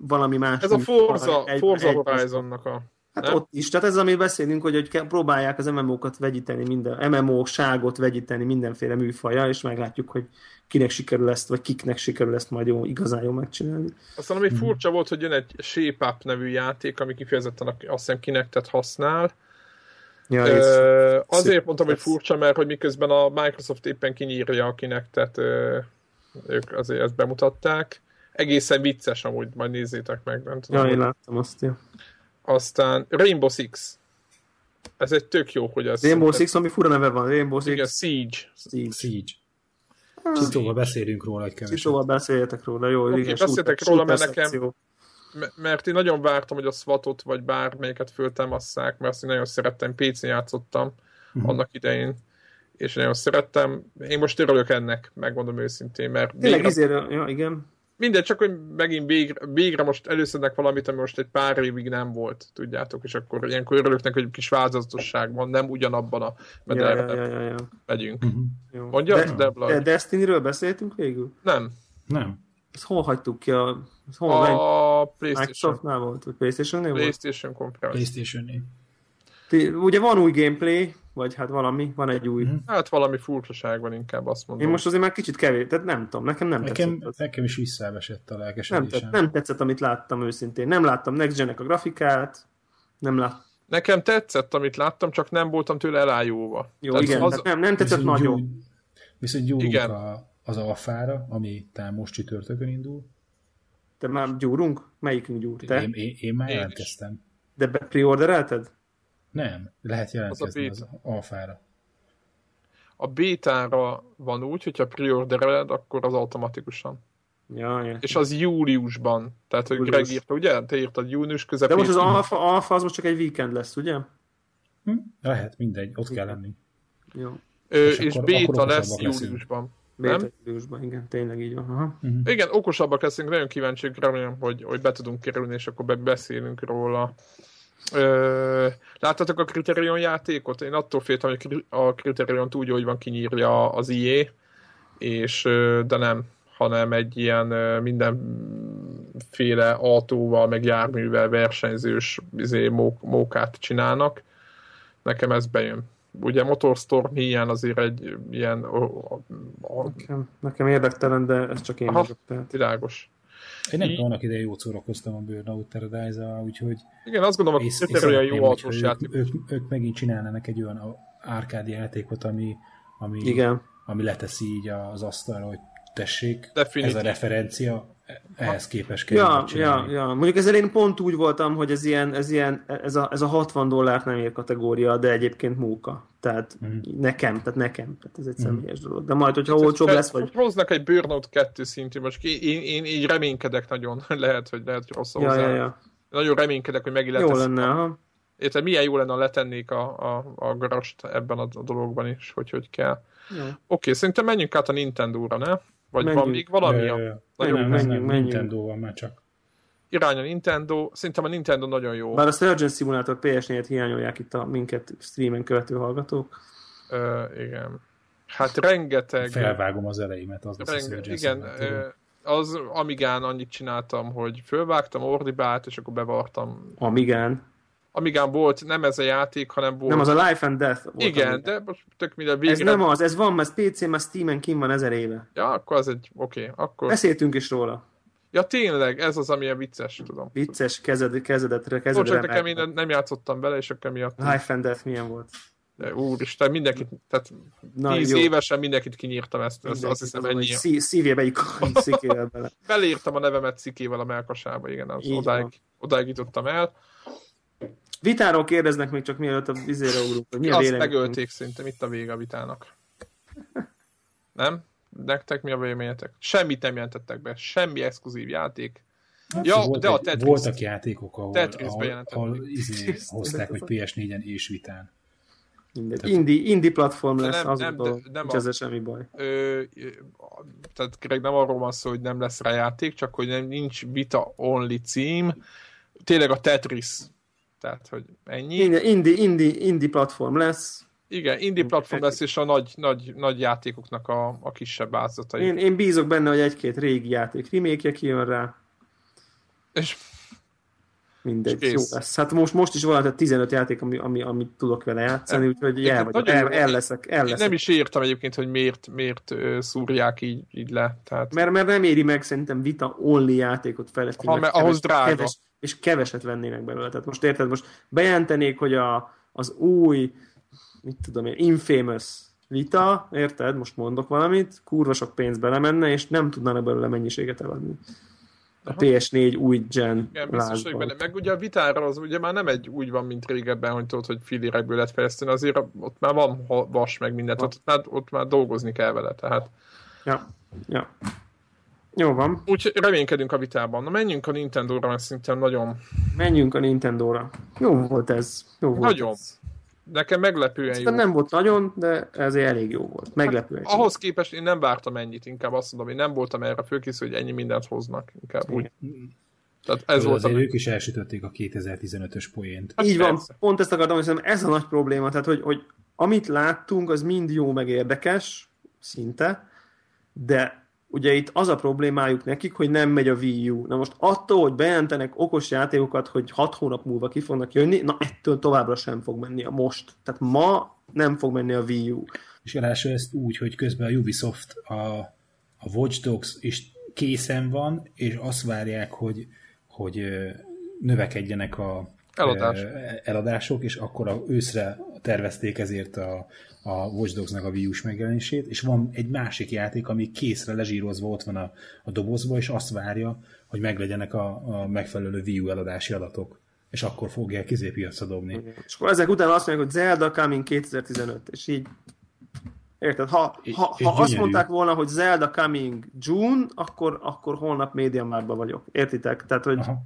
valami más. Ez a Forza, Forza Horizon-nak a Hát nem? ott is. Tehát ez, amit beszélünk, hogy, hogy próbálják az MMO-kat vegyíteni, minden, MMO-ságot vegyíteni mindenféle műfaja, és meglátjuk, hogy kinek sikerül ezt, vagy kiknek sikerül ezt majd jó, igazán jól megcsinálni. Aztán ami hmm. furcsa volt, hogy jön egy Shape Up nevű játék, ami kifejezetten azt hiszem Kinectet használ. Ja, Ö, azért mondtam, hogy furcsa, mert hogy miközben a Microsoft éppen kinyírja a Kinectet, ők azért ezt bemutatták. Egészen vicces amúgy, majd nézzétek meg. Nem tudom, ja, én láttam azt, ja. Aztán Rainbow Six. Ez egy tök jó, hogy ez... Rainbow Six, ami fura neve van. Rainbow Six. Igen, Siege. Siege. Siege. Csitóval beszélünk róla egy keveset. Csitóval beszéljetek róla, jó. Okay, igen, beszéltek róla, mert nekem, mert én nagyon vártam, hogy a SWAT-ot vagy bármelyiket föltámasszák, mert azt én nagyon szerettem, PC-n játszottam uh-huh. annak idején, és nagyon szerettem. Én most örülök ennek, megmondom őszintén, mert... Tényleg végre... ja, igen. Mindegy, csak hogy megint végre, végre most előszednek valamit, ami most egy pár évig nem volt, tudjátok, és akkor ilyenkor örülök neki, hogy egy kis változatosság van, nem ugyanabban a mederben ja, ja, ja, ja. megyünk. Uh-huh. Mondja, de, Debla? De Destiny-ről beszéltünk végül? Nem. Nem. Ezt hol hagytuk ki? A, hol a PlayStation. Microsoftnál volt? Vagy PlayStation-nél volt? PlayStation konferenc. PlayStation-nél. Ugye van új gameplay, vagy hát valami, van egy új... Mm. Hát valami furcsaság van inkább, azt mondom. Én most azért már kicsit kevés, tehát nem tudom, nekem nem nekem, tetszett. Az. Nekem is visszaesett a lelkesedésem. Nem, tetszett, nem tetszett, amit láttam őszintén. Nem láttam Next gen a grafikát, nem láttam. Nekem tetszett, amit láttam, csak nem voltam tőle elájúva. Jó, Tehát igen, az... nem, nem tetszett viszont nagyon. Gyúj, viszont gyúrunk igen. A, az alfára, ami talán most csütörtökön indul. Te már gyúrunk? Melyikünk gyúr? Te? Én, én, én már jelentkeztem. De preorderelted? Nem, lehet jelentkezni az, az alfára. A bétára van úgy, hogyha preordereled, akkor az automatikusan. Ja, ja. És az júliusban. Tehát, hogy Greg írta, ugye? Te írtad június közepén. De most az alfa, alfa az most csak egy weekend lesz, ugye? Hm? Lehet, mindegy, ott kell lenni. Jó. Ö, és, és akkor, béta akkor lesz júliusban. Béta júliusban, igen, tényleg így van. Aha. Uh-huh. Igen, okosabbak leszünk, nagyon kíváncsiak, remélem, hogy, hogy be tudunk kerülni, és akkor beszélünk róla. Ö, láttatok a Criterion játékot? Én attól féltem, hogy a Criterion úgy, hogy van kinyírja az IE, és, de nem, hanem egy ilyen mindenféle autóval, meg járművel versenyzős izé, mók, mókát csinálnak. Nekem ez bejön. Ugye Motorstorm hiány azért egy ilyen... A, a, a... Nekem, nekem érdektelen, de ez csak én Aha, vagyok. Tehát. Világos. Én nem tudom, annak idején jót szórakoztam a Burnout Paradise-al, úgyhogy... Igen, azt gondolom, hogy ez olyan jó autós játék. Ők, ők, ők, megint csinálnának egy olyan árkádi játékot, ami, ami, Igen. ami leteszi így az asztalra, hogy tessék, Definitív. ez a referencia, ehhez képest kell ja, ja, ja, mondjuk ezzel én pont úgy voltam, hogy ez ilyen, ez, ilyen, ez, a, ez a 60 dollárt nem ér kategória, de egyébként móka. Tehát mm. nekem, tehát nekem. Tehát ez egy mm. személyes dolog. De majd, hogyha hát, olcsóbb lesz, vagy... Hoznak egy Burnout 2 szintű, most én, én, így reménykedek nagyon, lehet, hogy lehet, hogy rossz ja, hozzá. Ja, ja. Nagyon reménykedek, hogy megint Jó lenne, ha. Érted, milyen jó lenne, ha letennék a, a, a garast ebben a, a dologban is, hogy hogy kell. Ja. Oké, okay, szerintem menjünk át a Nintendo-ra, ne? Vagy menjünk. van még valami? Ja, ja, ja. Nagyon nem, menjünk, menjünk. Nintendo van már csak. Irány a Nintendo, szerintem a Nintendo nagyon jó. Bár a Surgeon Simulator PS4-et hiányolják itt a minket streamen követő hallgatók. Ö, igen. Hát rengeteg... Felvágom az elejémet, az Renge... a Surgeon Igen, Simulator. az Amigán annyit csináltam, hogy fölvágtam ordibát, és akkor bevartam. Amigán? Amigán volt, nem ez a játék, hanem volt... Nem, az a Life and Death volt. Igen, amíg. de most tök minden végre... Ez nem az, ez van, ez PC, mert Steam-en kim van ezer éve. Ja, akkor az egy, oké, okay, akkor... Beszéltünk is róla. Ja, tényleg, ez az, amilyen vicces, tudom. Vicces, kezed, kezedetre, kezedre. Csak nekem én nem játszottam bele, és akkor miatt... Life and Death milyen volt? De úristen, mindenkit, tehát Na, tíz jó. évesen mindenkit kinyírtam ezt, ezt azt hiszem ennyi. Szí, szívjébe szikével bele. Beleírtam a nevemet szikével a melkasába, igen, az odáig, odáig jutottam el. Vitáról kérdeznek még csak mielőtt a vizére ugrunk, hogy mi a Azt megölték szerintem, itt a vége a vitának. Nem? Nektek mi a véleményetek? Semmit nem jelentettek be, semmi exkluzív játék. Hát, ja, volt de a Tetris. Voltak játékok, ahol, ahol, ahol izé hozták, hogy PS4-en és vitán. Indi, indi platform lesz, nem, az nem, de, nem nincs ezzel semmi baj. Ö, tehát Greg nem arról van szó, hogy nem lesz rá játék, csak hogy nem, nincs vita only cím. Tényleg a Tetris tehát, hogy ennyi. Indi, indi, indi platform lesz. Igen, indi platform lesz, és a nagy, nagy, nagy játékoknak a, a kisebb változatai. Én, én bízok benne, hogy egy-két régi játék remake kijön rá. És mindegy, és jó lesz. Hát most, most is van 15 játék, ami, ami, amit tudok vele játszani, úgyhogy el, vagy, el, el, leszek, el leszek. Nem is értem egyébként, hogy miért, miért szúrják így, így le. Tehát... Mert, mert nem éri meg szerintem vita only játékot fejleszteni. Ha, mert ahhoz drága. Keves, és keveset vennének belőle. Tehát most érted, most bejelentenék, hogy a, az új, mit tudom én, Infamous vita, érted, most mondok valamit, kurva sok pénz belemenne, és nem tudnának belőle mennyiséget eladni. A PS4 új gen Igen, biztos, benne. Meg ugye a vitára az ugye már nem egy úgy van, mint régebben, hogy tudod, hogy filérekből lehet fejleszteni, azért ott már van vas meg mindent, ott, ott, már, ott már dolgozni kell vele, tehát. Ja, ja. Jó van. Úgy reménykedünk a vitában. Na menjünk a Nintendo-ra, mert szerintem nagyon... Menjünk a Nintendo-ra. Jó volt ez. Jó volt nagyon. Ez. Nekem meglepően Aztán jó. nem volt nagyon, de ez elég jó volt. Meglepően hát, Ahhoz képest én nem vártam ennyit, inkább azt mondom, én nem voltam erre fölkészül, hogy ennyi mindent hoznak. Inkább úgy. Tehát ez volt azért a... ők is elsütötték a 2015-ös poént. Hát Így persze. van, pont ezt akartam, hogy ez a nagy probléma, tehát hogy, hogy amit láttunk, az mind jó, meg érdekes, szinte, de ugye itt az a problémájuk nekik, hogy nem megy a Wii U. Na most attól, hogy bejelentenek okos játékokat, hogy hat hónap múlva ki fognak jönni, na ettől továbbra sem fog menni a most. Tehát ma nem fog menni a Wii U. És ráadásul ezt úgy, hogy közben a Ubisoft a, a Watch Dogs is készen van, és azt várják, hogy, hogy növekedjenek a Eladás. eladások, és akkor a őszre tervezték ezért a, a Watch Dogs-nak a Wii U-s megjelenését, és van egy másik játék, ami készre lezsírozva ott van a, a dobozba, és azt várja, hogy meglegyenek a, a megfelelő Wii U eladási adatok és akkor fogják kizépiacra dobni. És akkor ezek után azt mondják, hogy Zelda Coming 2015, és így Érted? Ha, ha, ha azt mondták volna, hogy Zelda Coming June, akkor, akkor holnap média márba vagyok. Értitek? Tehát, hogy Aha.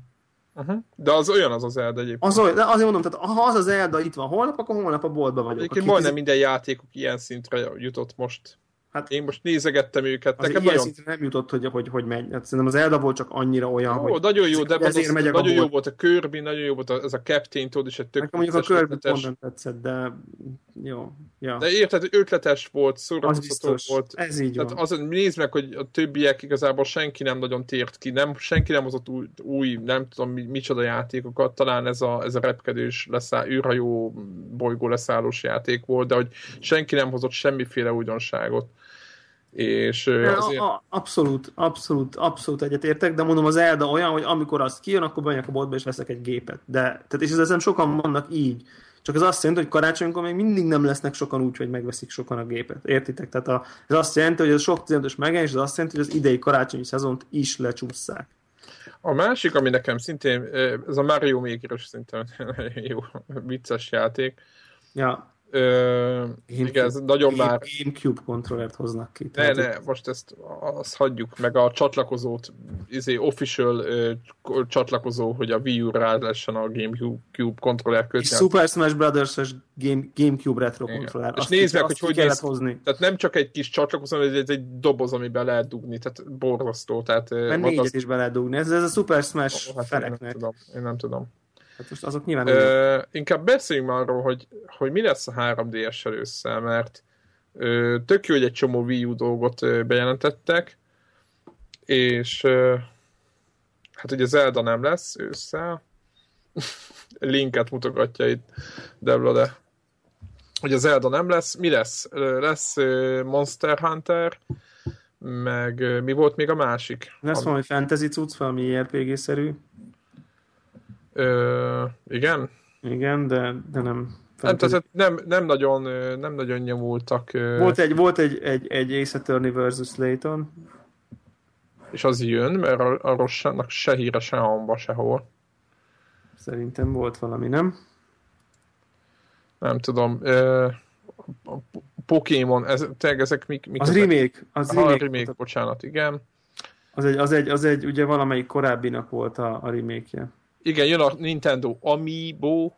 Uh-huh. De az olyan az az Zelda egyébként. Az olyan, de azért mondom, tehát ha az az Zelda itt van holnap, akkor holnap a boltba vagyok. Egyébként majdnem minden játékuk ilyen szintre jutott most. Hát én most nézegettem őket. Az Nekem ilyen nagyon... szintre nem jutott, hogy, hogy, hogy megy. Hát szerintem az Elda volt csak annyira olyan, jó, hogy... Nagyon jó, de az, az, nagyon jó volt a Kirby, nagyon jó volt a, ez a Captain, tudod, és egy tök Nekem mondjuk a Kirby pont nem tetszett, de jó. Ja. De érted, ötletes volt, szórakoztató volt. Ez így Tehát az, nézd meg, hogy a többiek igazából senki nem nagyon tért ki, nem, senki nem hozott új, új nem tudom mi, micsoda játékokat, talán ez a, ez a repkedős leszáll, űrhajó bolygó leszállós játék volt, de hogy senki nem hozott semmiféle újdonságot. És azért... A, abszolút, abszolút, abszolút egyetértek, de mondom az Elda olyan, hogy amikor az kijön, akkor bemegyek a boltba és veszek egy gépet. De, tehát, és ezzel sokan vannak így. Csak ez azt jelenti, hogy karácsonykor még mindig nem lesznek sokan úgy, hogy megveszik sokan a gépet. Értitek? Tehát a, ez azt jelenti, hogy ez sok 15-ös megjelenés, ez azt jelenti, hogy az idei karácsonyi szezont is lecsúszszák. A másik, ami nekem szintén, ez a Mario maker szintén jó, vicces játék. Ja. Ö, ez nagyon már... Gamecube kontrollert hoznak ki. Ne, ne, most ezt azt hagyjuk, meg a csatlakozót, izé, official ö, csatlakozó, hogy a Wii U rá lessen a Gamecube kontroller kötni. Super Smash Brothers-es Game, Gamecube retro kontroller. És nézd meg, hogy hogy néz, hozni. Tehát nem csak egy kis csatlakozó, ez egy doboz, amiben lehet dugni, tehát borzasztó. Tehát, Mert négyet az... is be lehet dugni. Ez, ez a Super Smash oh, hát feleknek. Én nem tudom. Én nem tudom. Hát most azok nyilván... Ö, inkább beszéljünk már arról, hogy, hogy mi lesz a 3DS elősszel, mert ö, tök jó, hogy egy csomó Wii U dolgot ö, bejelentettek, és ö, hát ugye Zelda nem lesz ősszel. Linket mutogatja itt Debla, de hogy a Zelda nem lesz. Mi lesz? Lesz Monster Hunter, meg mi volt még a másik? Lesz valami fantasy cucc, valami RPG-szerű. Ö, igen? Igen, de, de nem. Nem, tehát nem, nem, nagyon, nem nagyon nyomultak. Volt egy, volt egy, egy, egy Ace Attorney versus Layton. És az jön, mert arról se, se híre, se hamba, sehol. Szerintem volt valami, nem? Nem tudom. Pokémon, ez, tényleg ezek mik, mik Az ezek? remake. Az Aha, remake, remake, bocsánat, igen. Az egy, az egy, az egy ugye valamelyik korábbinak volt a, a remake-je. Igen, jön a Nintendo Amiibo.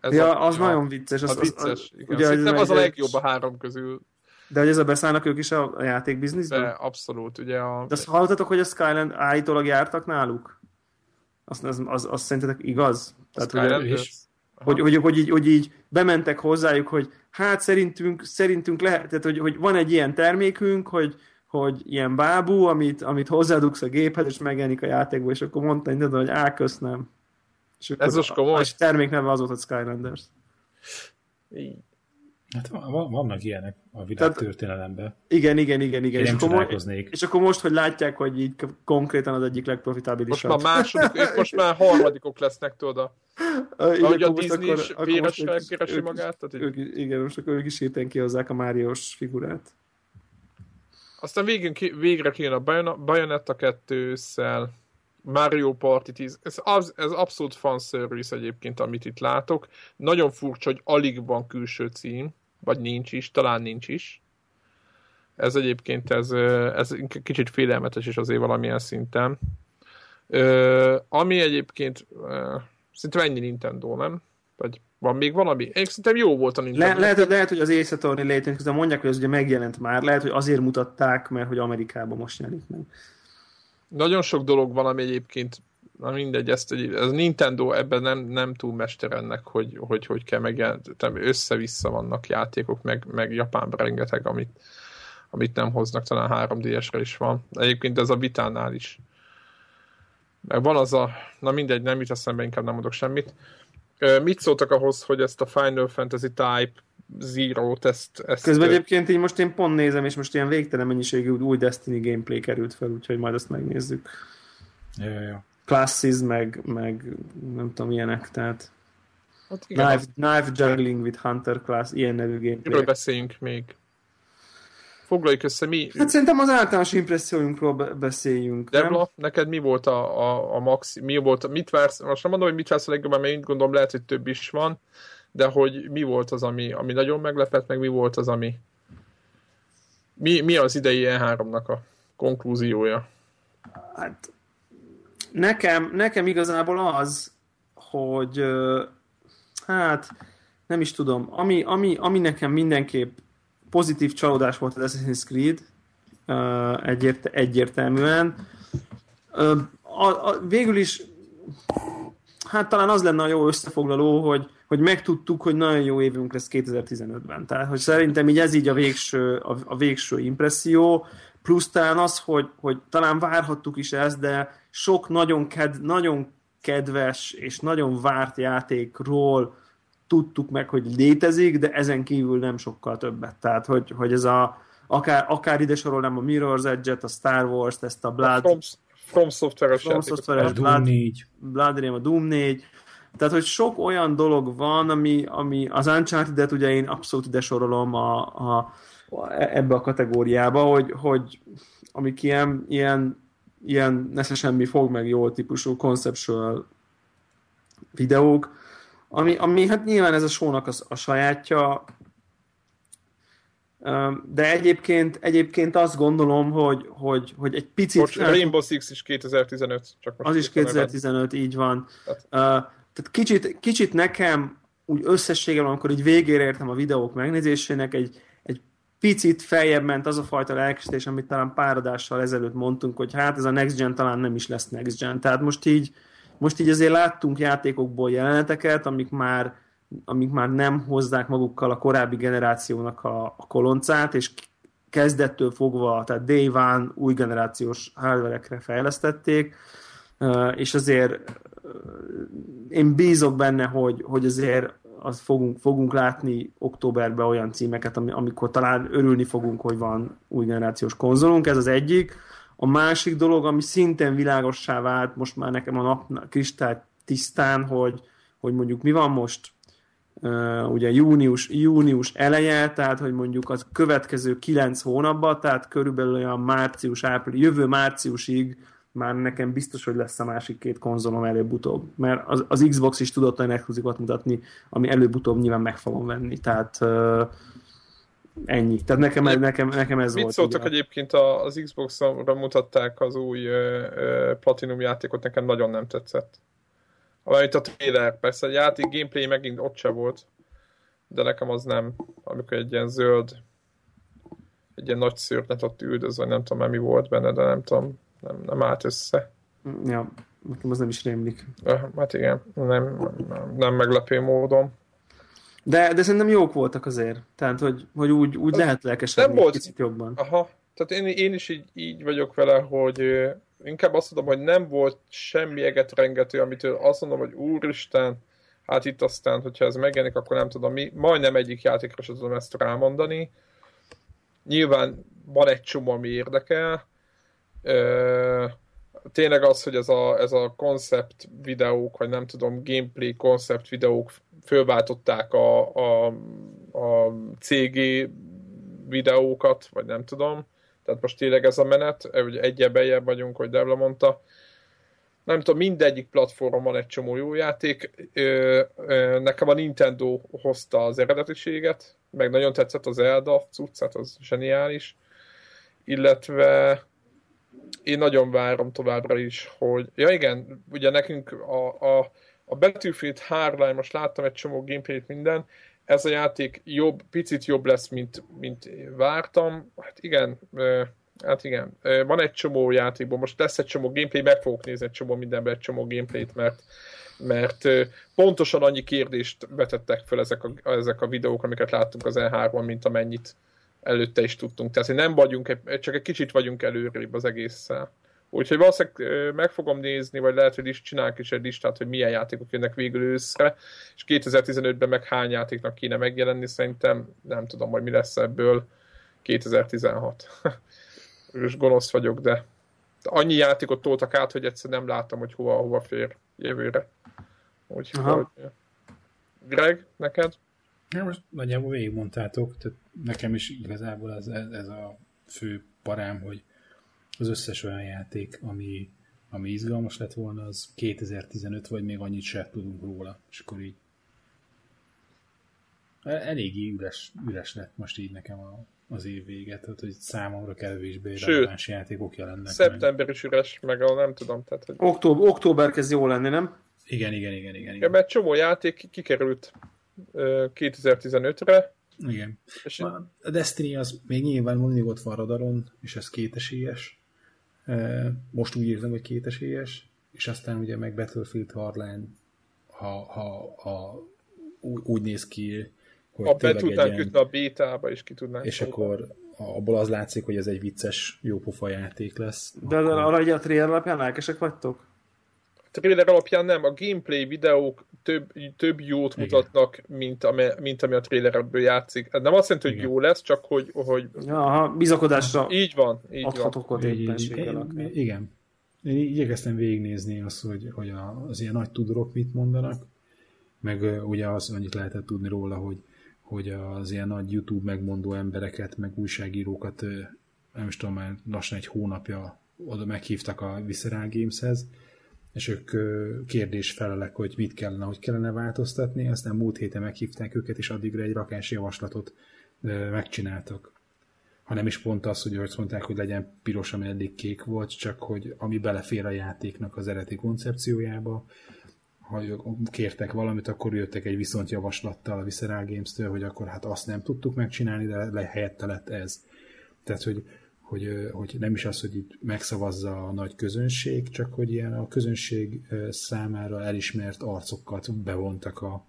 Ez ja, a, az a, nagyon vicces. Az, az, vicces, az, igen. Ugye, Szerintem az a legjobb a három közül. De hogy ezzel beszállnak ők is a, a játékbizniszben? De, abszolút, ugye a... De azt hallottatok, hogy a Skyland állítólag jártak náluk? Azt, az, az, az szerintetek igaz? Tehát, ugye, is. Hogy, hogy, hogy, így, hogy így bementek hozzájuk, hogy hát szerintünk, szerintünk lehet, tehát hogy, hogy van egy ilyen termékünk, hogy, hogy ilyen bábú, amit, amit hozzádugsz a géphez, és megjelenik a játékba, és akkor mondta hogy, hogy á, köszönöm. És akkor Ez most komoly? A, a termék neve az volt, hogy Skylanders. Hát vannak ilyenek a világ történelemben. Igen, igen, igen, igen. és, akkor és akkor most, hogy látják, hogy így konkrétan az egyik legprofitábilisabb. Most már második, most már harmadikok lesznek, tudod. A, ahogy a Disney is véres magát. Tehát ők, igen, most akkor ők is héten kihozzák a Máriós figurát. Aztán végén, végre kijön a Bayonetta 2 ősszel, Mario Party 10, ez, az, ez abszolút fanservice egyébként, amit itt látok. Nagyon furcsa, hogy alig van külső cím, vagy nincs is, talán nincs is. Ez egyébként ez, ez kicsit félelmetes is azért valamilyen szinten. Ami egyébként szerintem ennyi Nintendo, nem? Vagy van még valami? Én szerintem jó volt a Nintendo. Le, lehet, lehet, hogy az Ace Attorney létén, közben mondják, hogy ez ugye megjelent már. Lehet, hogy azért mutatták, mert hogy Amerikában most jelenik meg. Nagyon sok dolog van, ami egyébként na mindegy, ezt egy, ez Nintendo ebben nem, nem túl mester ennek, hogy hogy, hogy kell megjelent, össze-vissza vannak játékok, meg, meg Japánban rengeteg, amit, amit nem hoznak, talán 3DS-re is van. Egyébként ez a Vitánál is. Meg van az a, na mindegy, nem jut eszembe, inkább nem mondok semmit. Mit szóltak ahhoz, hogy ezt a Final Fantasy Type Zero-t, ezt, ezt... Közben egyébként így most én pont nézem, és most ilyen végtelen mennyiségű új Destiny gameplay került fel, úgyhogy majd azt megnézzük. Ja, ja. Classes, meg, meg nem tudom, ilyenek, tehát hát igen, knife, knife Juggling with Hunter Class, ilyen nevű gameplay. Miről beszéljünk még? Foglaljuk össze, mi... Hát szerintem az általános impressziójunkról beszéljünk, Debla, nem? neked mi volt a, a, a max, mi volt, mit vársz, most nem mondom, hogy mit vársz a legjobban, mert én gondolom lehet, hogy több is van, de hogy mi volt az, ami, ami nagyon meglepett, meg mi volt az, ami mi, mi az idei E3-nak a konklúziója? Hát nekem, nekem igazából az, hogy hát nem is tudom, ami, ami, ami nekem mindenképp pozitív csalódás volt az Assassin's Creed, egyért, egyértelműen. A, a, végül is, hát talán az lenne a jó összefoglaló, hogy, hogy megtudtuk, hogy nagyon jó évünk lesz 2015-ben. Tehát, hogy szerintem így ez így a végső, a, a végső impresszió, plusz talán az, hogy, hogy talán várhattuk is ezt, de sok nagyon, ked, nagyon kedves és nagyon várt játékról tudtuk meg, hogy létezik, de ezen kívül nem sokkal többet. Tehát, hogy, hogy ez a, akár, akár ide sorolnám a Mirror's Edge-et, a Star Wars-t, ezt a Blood... A From, From Software-es From Software-es Blood, Doom 4. Blood Rain, a Doom 4, Tehát, hogy sok olyan dolog van, ami, ami az Uncharted-et ugye én abszolút ide sorolom a, a, a, ebbe a kategóriába, hogy, hogy amik ilyen, ilyen, ilyen nesze semmi fog meg jól típusú conceptual videók, ami, ami hát nyilván ez a sónak a, a sajátja, de egyébként, egyébként azt gondolom, hogy, hogy, hogy egy picit... Most Rainbow Six is 2015. Csak most az is 2015, így van. Tehát, uh, tehát kicsit, kicsit nekem úgy összességében, amikor így végére értem a videók megnézésének, egy, egy picit feljebb ment az a fajta lelkesítés, amit talán pár adással ezelőtt mondtunk, hogy hát ez a Next Gen talán nem is lesz Next Gen. Tehát most így, most így azért láttunk játékokból jeleneteket, amik már amik már nem hozzák magukkal a korábbi generációnak a, a koloncát, és kezdettől fogva, tehát day one új generációs hardverekre fejlesztették, és azért én bízok benne, hogy, hogy azért az fogunk, fogunk látni októberben olyan címeket, amikor talán örülni fogunk, hogy van új generációs konzolunk, ez az egyik. A másik dolog, ami szintén világossá vált most már nekem a nap kristály tisztán, hogy, hogy mondjuk mi van most uh, ugye június, június eleje, tehát hogy mondjuk az következő kilenc hónapban, tehát körülbelül olyan március, április, jövő márciusig már nekem biztos, hogy lesz a másik két konzolom előbb-utóbb. Mert az, az Xbox is tudott olyan exkluzívot mutatni, ami előbb-utóbb nyilván meg fogom venni. Tehát uh, ennyi. Tehát nekem, nekem, nekem ez Mit volt. szóltak ugye. egyébként az Xbox-ra mutatták az új Platinum játékot, nekem nagyon nem tetszett. Amelyet a trailer, persze a játék gameplay megint ott se volt, de nekem az nem, amikor egy ilyen zöld, egy ilyen nagy szőrnet ott üldöz, vagy nem tudom, mi volt benne, de nem tudom, nem, nem állt össze. Ja, nekem az nem is rémlik. Hát igen, nem, nem, nem meglepő módon. De, de szerintem jók voltak azért. Tehát, hogy, hogy úgy, úgy lehet lelkesedni nem volt, kicsit jobban. Aha, tehát én, én is így, így vagyok vele, hogy inkább azt mondom, hogy nem volt semmi eget rengető, amitől azt mondom, hogy úristen, hát itt aztán, hogyha ez megjelenik, akkor nem tudom, mi, majdnem egyik játékra sem tudom ezt rámondani. Nyilván van egy csomó, ami érdekel. Ö, tényleg az, hogy ez a, ez a koncept videók, vagy nem tudom, gameplay koncept videók fölváltották a, a, a CG videókat, vagy nem tudom tehát most tényleg ez a menet, hogy egyel bejebb vagyunk, hogy Devla mondta. Nem tudom, mindegyik platformon van egy csomó jó játék. Nekem a Nintendo hozta az eredetiséget, meg nagyon tetszett az Zelda cuccát, az zseniális. Illetve én nagyon várom továbbra is, hogy... Ja igen, ugye nekünk a, a, a Battlefield 3 most láttam egy csomó gameplayt minden, ez a játék jobb, picit jobb lesz, mint, mint vártam. Hát igen, hát igen. Van egy csomó játékban, most lesz egy csomó gameplay, meg fogok nézni egy csomó mindenben egy csomó gameplayt, mert mert pontosan annyi kérdést vetettek fel ezek a, ezek a videók, amiket láttunk az E3-on, mint amennyit előtte is tudtunk. Tehát nem vagyunk, csak egy kicsit vagyunk előrébb az egésszel. Úgyhogy valószínűleg meg fogom nézni, vagy lehet, hogy is csinálok is egy listát, hogy milyen játékok jönnek végül őszre, és 2015-ben meg hány játéknak kéne megjelenni, szerintem nem tudom, hogy mi lesz ebből 2016. és gonosz vagyok, de annyi játékot toltak át, hogy egyszer nem láttam, hogy hova, hova fér jövőre. Úgyhogy... Greg, neked? Ja, most nagyjából végigmondtátok, tehát nekem is igazából ez, ez, ez a fő parám, hogy az összes olyan játék, ami, ami izgalmas lett volna, az 2015, vagy még annyit se tudunk róla. És akkor így eléggé üres, üres lett most így nekem a, az év vége, tehát hogy számomra kevésbé releváns játékok jelennek Szeptember is üres, meg a nem tudom. Tehát, hogy... Október, október kezd jó lenni, nem? Igen, igen, igen, igen. igen. Ja, mert csomó játék kikerült 2015-re. Igen. És a Destiny az még nyilván mindig ott van radaron, és ez kétesélyes. Most úgy érzem, hogy kétesélyes, és aztán ugye meg Battlefield Hardline, ha, ha, ha úgy, úgy néz ki, hogy a be tudnánk ütni a bétába, és ki tudnánk És akkor abból az látszik, hogy ez egy vicces, jópofa játék lesz. De akkor... arra egy a trailer alapján lelkesek vagytok? A trailer alapján nem, a gameplay videók több, több jót Igen. mutatnak, mint, ami, mint ami a trailerből játszik. Ez nem azt jelenti, hogy Igen. jó lesz, csak hogy... hogy... Ja, bizakodásra így van, így adhatok van. Így, így, igen. Én igyekeztem végignézni azt, hogy, hogy az ilyen nagy tudorok mit mondanak, meg ugye az annyit lehetett tudni róla, hogy, hogy az ilyen nagy YouTube megmondó embereket, meg újságírókat, nem is tudom, már lassan egy hónapja oda meghívtak a Visceral Gameshez, és ők kérdésfelelek, hogy mit kellene, hogy kellene változtatni, aztán múlt héten meghívták őket, és addigra egy rakás javaslatot megcsináltak. Ha nem is pont az, hogy azt mondták, hogy legyen piros, ami eddig kék volt, csak hogy ami belefér a játéknak az eredeti koncepciójába, ha kértek valamit, akkor jöttek egy viszontjavaslattal a Visceral Games-től, hogy akkor hát azt nem tudtuk megcsinálni, de le, helyette lett ez. Tehát, hogy, hogy, hogy nem is az, hogy itt megszavazza a nagy közönség, csak hogy ilyen a közönség számára elismert arcokat bevontak a,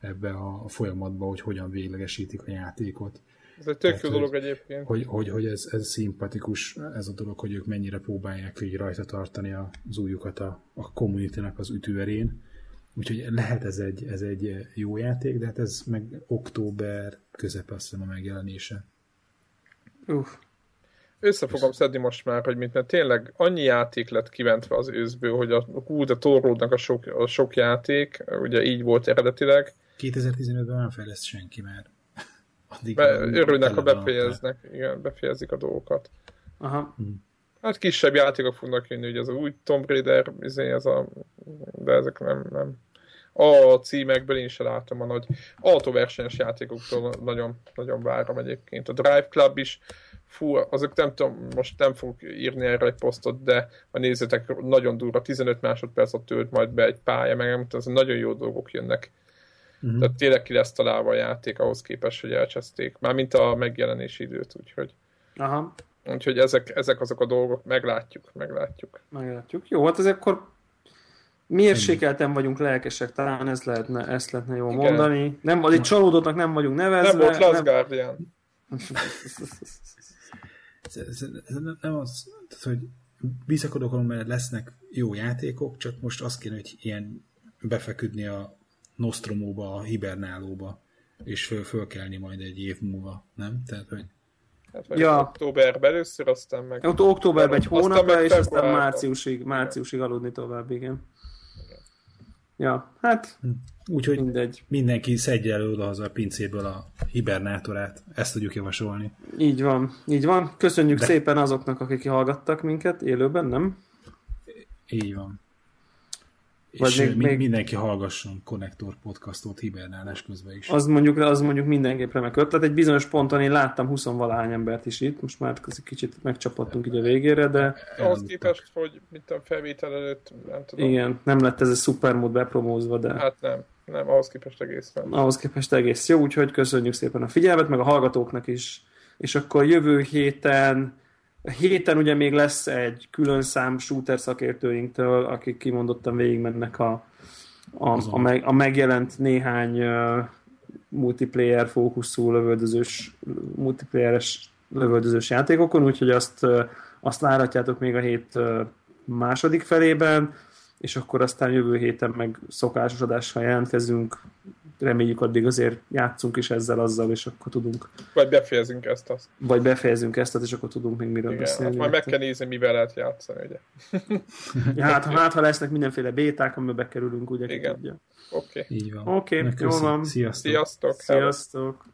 ebbe a folyamatba, hogy hogyan véglegesítik a játékot. Ez egy tök jó dolog egyébként. Hogy, hogy, hogy ez, ez szimpatikus, ez a dolog, hogy ők mennyire próbálják így rajta tartani az újukat a, a community az ütőerén. Úgyhogy lehet ez egy, ez egy jó játék, de hát ez meg október közepe azt hiszem a megjelenése. Uff. Össze fogom szedni most már, hogy mint mert tényleg annyi játék lett kiventve az őszből, hogy a, hú, de torlódnak a sok, a sok játék, ugye így volt eredetileg. 2015-ben nem fejleszt senki már. Addig Be, örülnek, ha befejeznek, igen, befejezik a dolgokat. Aha. Hmm. Hát kisebb játékok fognak jönni, ugye az új Tomb Raider, izé, ez a, de ezek nem, nem. A címekből én sem látom a nagy autóversenyes játékoktól nagyon, nagyon várom egyébként. A Drive Club is, fú, azok nem tudom, most nem fogok írni erre egy posztot, de a nézőtek nagyon durva, 15 másodpercet tölt majd be egy pálya, meg nem tudom, nagyon jó dolgok jönnek. Uh-huh. Tehát tényleg ki lesz találva a játék ahhoz képest, hogy elcseszték. Mármint a megjelenési időt, úgyhogy. Aha. Úgyhogy ezek, ezek azok a dolgok, meglátjuk, meglátjuk. Meglátjuk. Jó, hát ez akkor mérsékelten vagyunk lelkesek, talán ez lehetne, ezt lehetne jól Igen. mondani. Nem, egy csalódottnak nem vagyunk nevezve. Nem volt Last nem... Guardian. ez, ez nem az, tehát, hogy bizakodok, mert lesznek jó játékok, csak most azt kéne, hogy ilyen befeküdni a Nostromóba, a hibernálóba, és föl, fölkelni majd egy év múlva, nem? Tehát, hogy Hát ja. októberben először, aztán meg... Ott októberben egy hónapra, és aztán márciusig, márciusig aludni tovább, igen. Ja, hát. Úgyhogy mindegy. mindenki szedje elő oda a pincéből a hibernátorát. Ezt tudjuk javasolni. Így van, így van. Köszönjük De... szépen azoknak, akik hallgattak minket élőben, nem? Így van. Vagy és még, még... mindenki hallgasson Connector podcastot hibernálás közben is. Az mondjuk, az mondjuk mindenképp remek ötlet. Egy bizonyos ponton én láttam 20 valány embert is itt, most már kicsit megcsapottunk így a végére, de... Ahhoz képest, hogy mint a felvétel előtt, nem tudom. Igen, nem lett ez a szupermód bepromózva, de... Hát nem, nem, ahhoz képest egész van. Ahhoz képest egész jó, úgyhogy köszönjük szépen a figyelmet, meg a hallgatóknak is. És akkor jövő héten héten ugye még lesz egy külön szám shooter szakértőinktől, akik kimondottan végigmennek a, a, a, meg, a megjelent néhány uh, multiplayer fókuszú lövöldözős, multiplayeres lövöldözős játékokon, úgyhogy azt, uh, azt várhatjátok még a hét uh, második felében, és akkor aztán jövő héten meg szokásos adással jelentkezünk, reméljük addig azért játszunk is ezzel, azzal, és akkor tudunk. Vagy befejezünk ezt azt. Vagy befejezünk ezt, és akkor tudunk még miről Igen, beszélni. Hát majd meg kell nézni, mivel lehet játszani, ugye. ja, hát, hát, ha lesznek mindenféle béták, amiben bekerülünk, ugye Igen. Oké. Okay. Így van. Oké, okay, jó van. Sziasztok. Sziasztok. Sziasztok.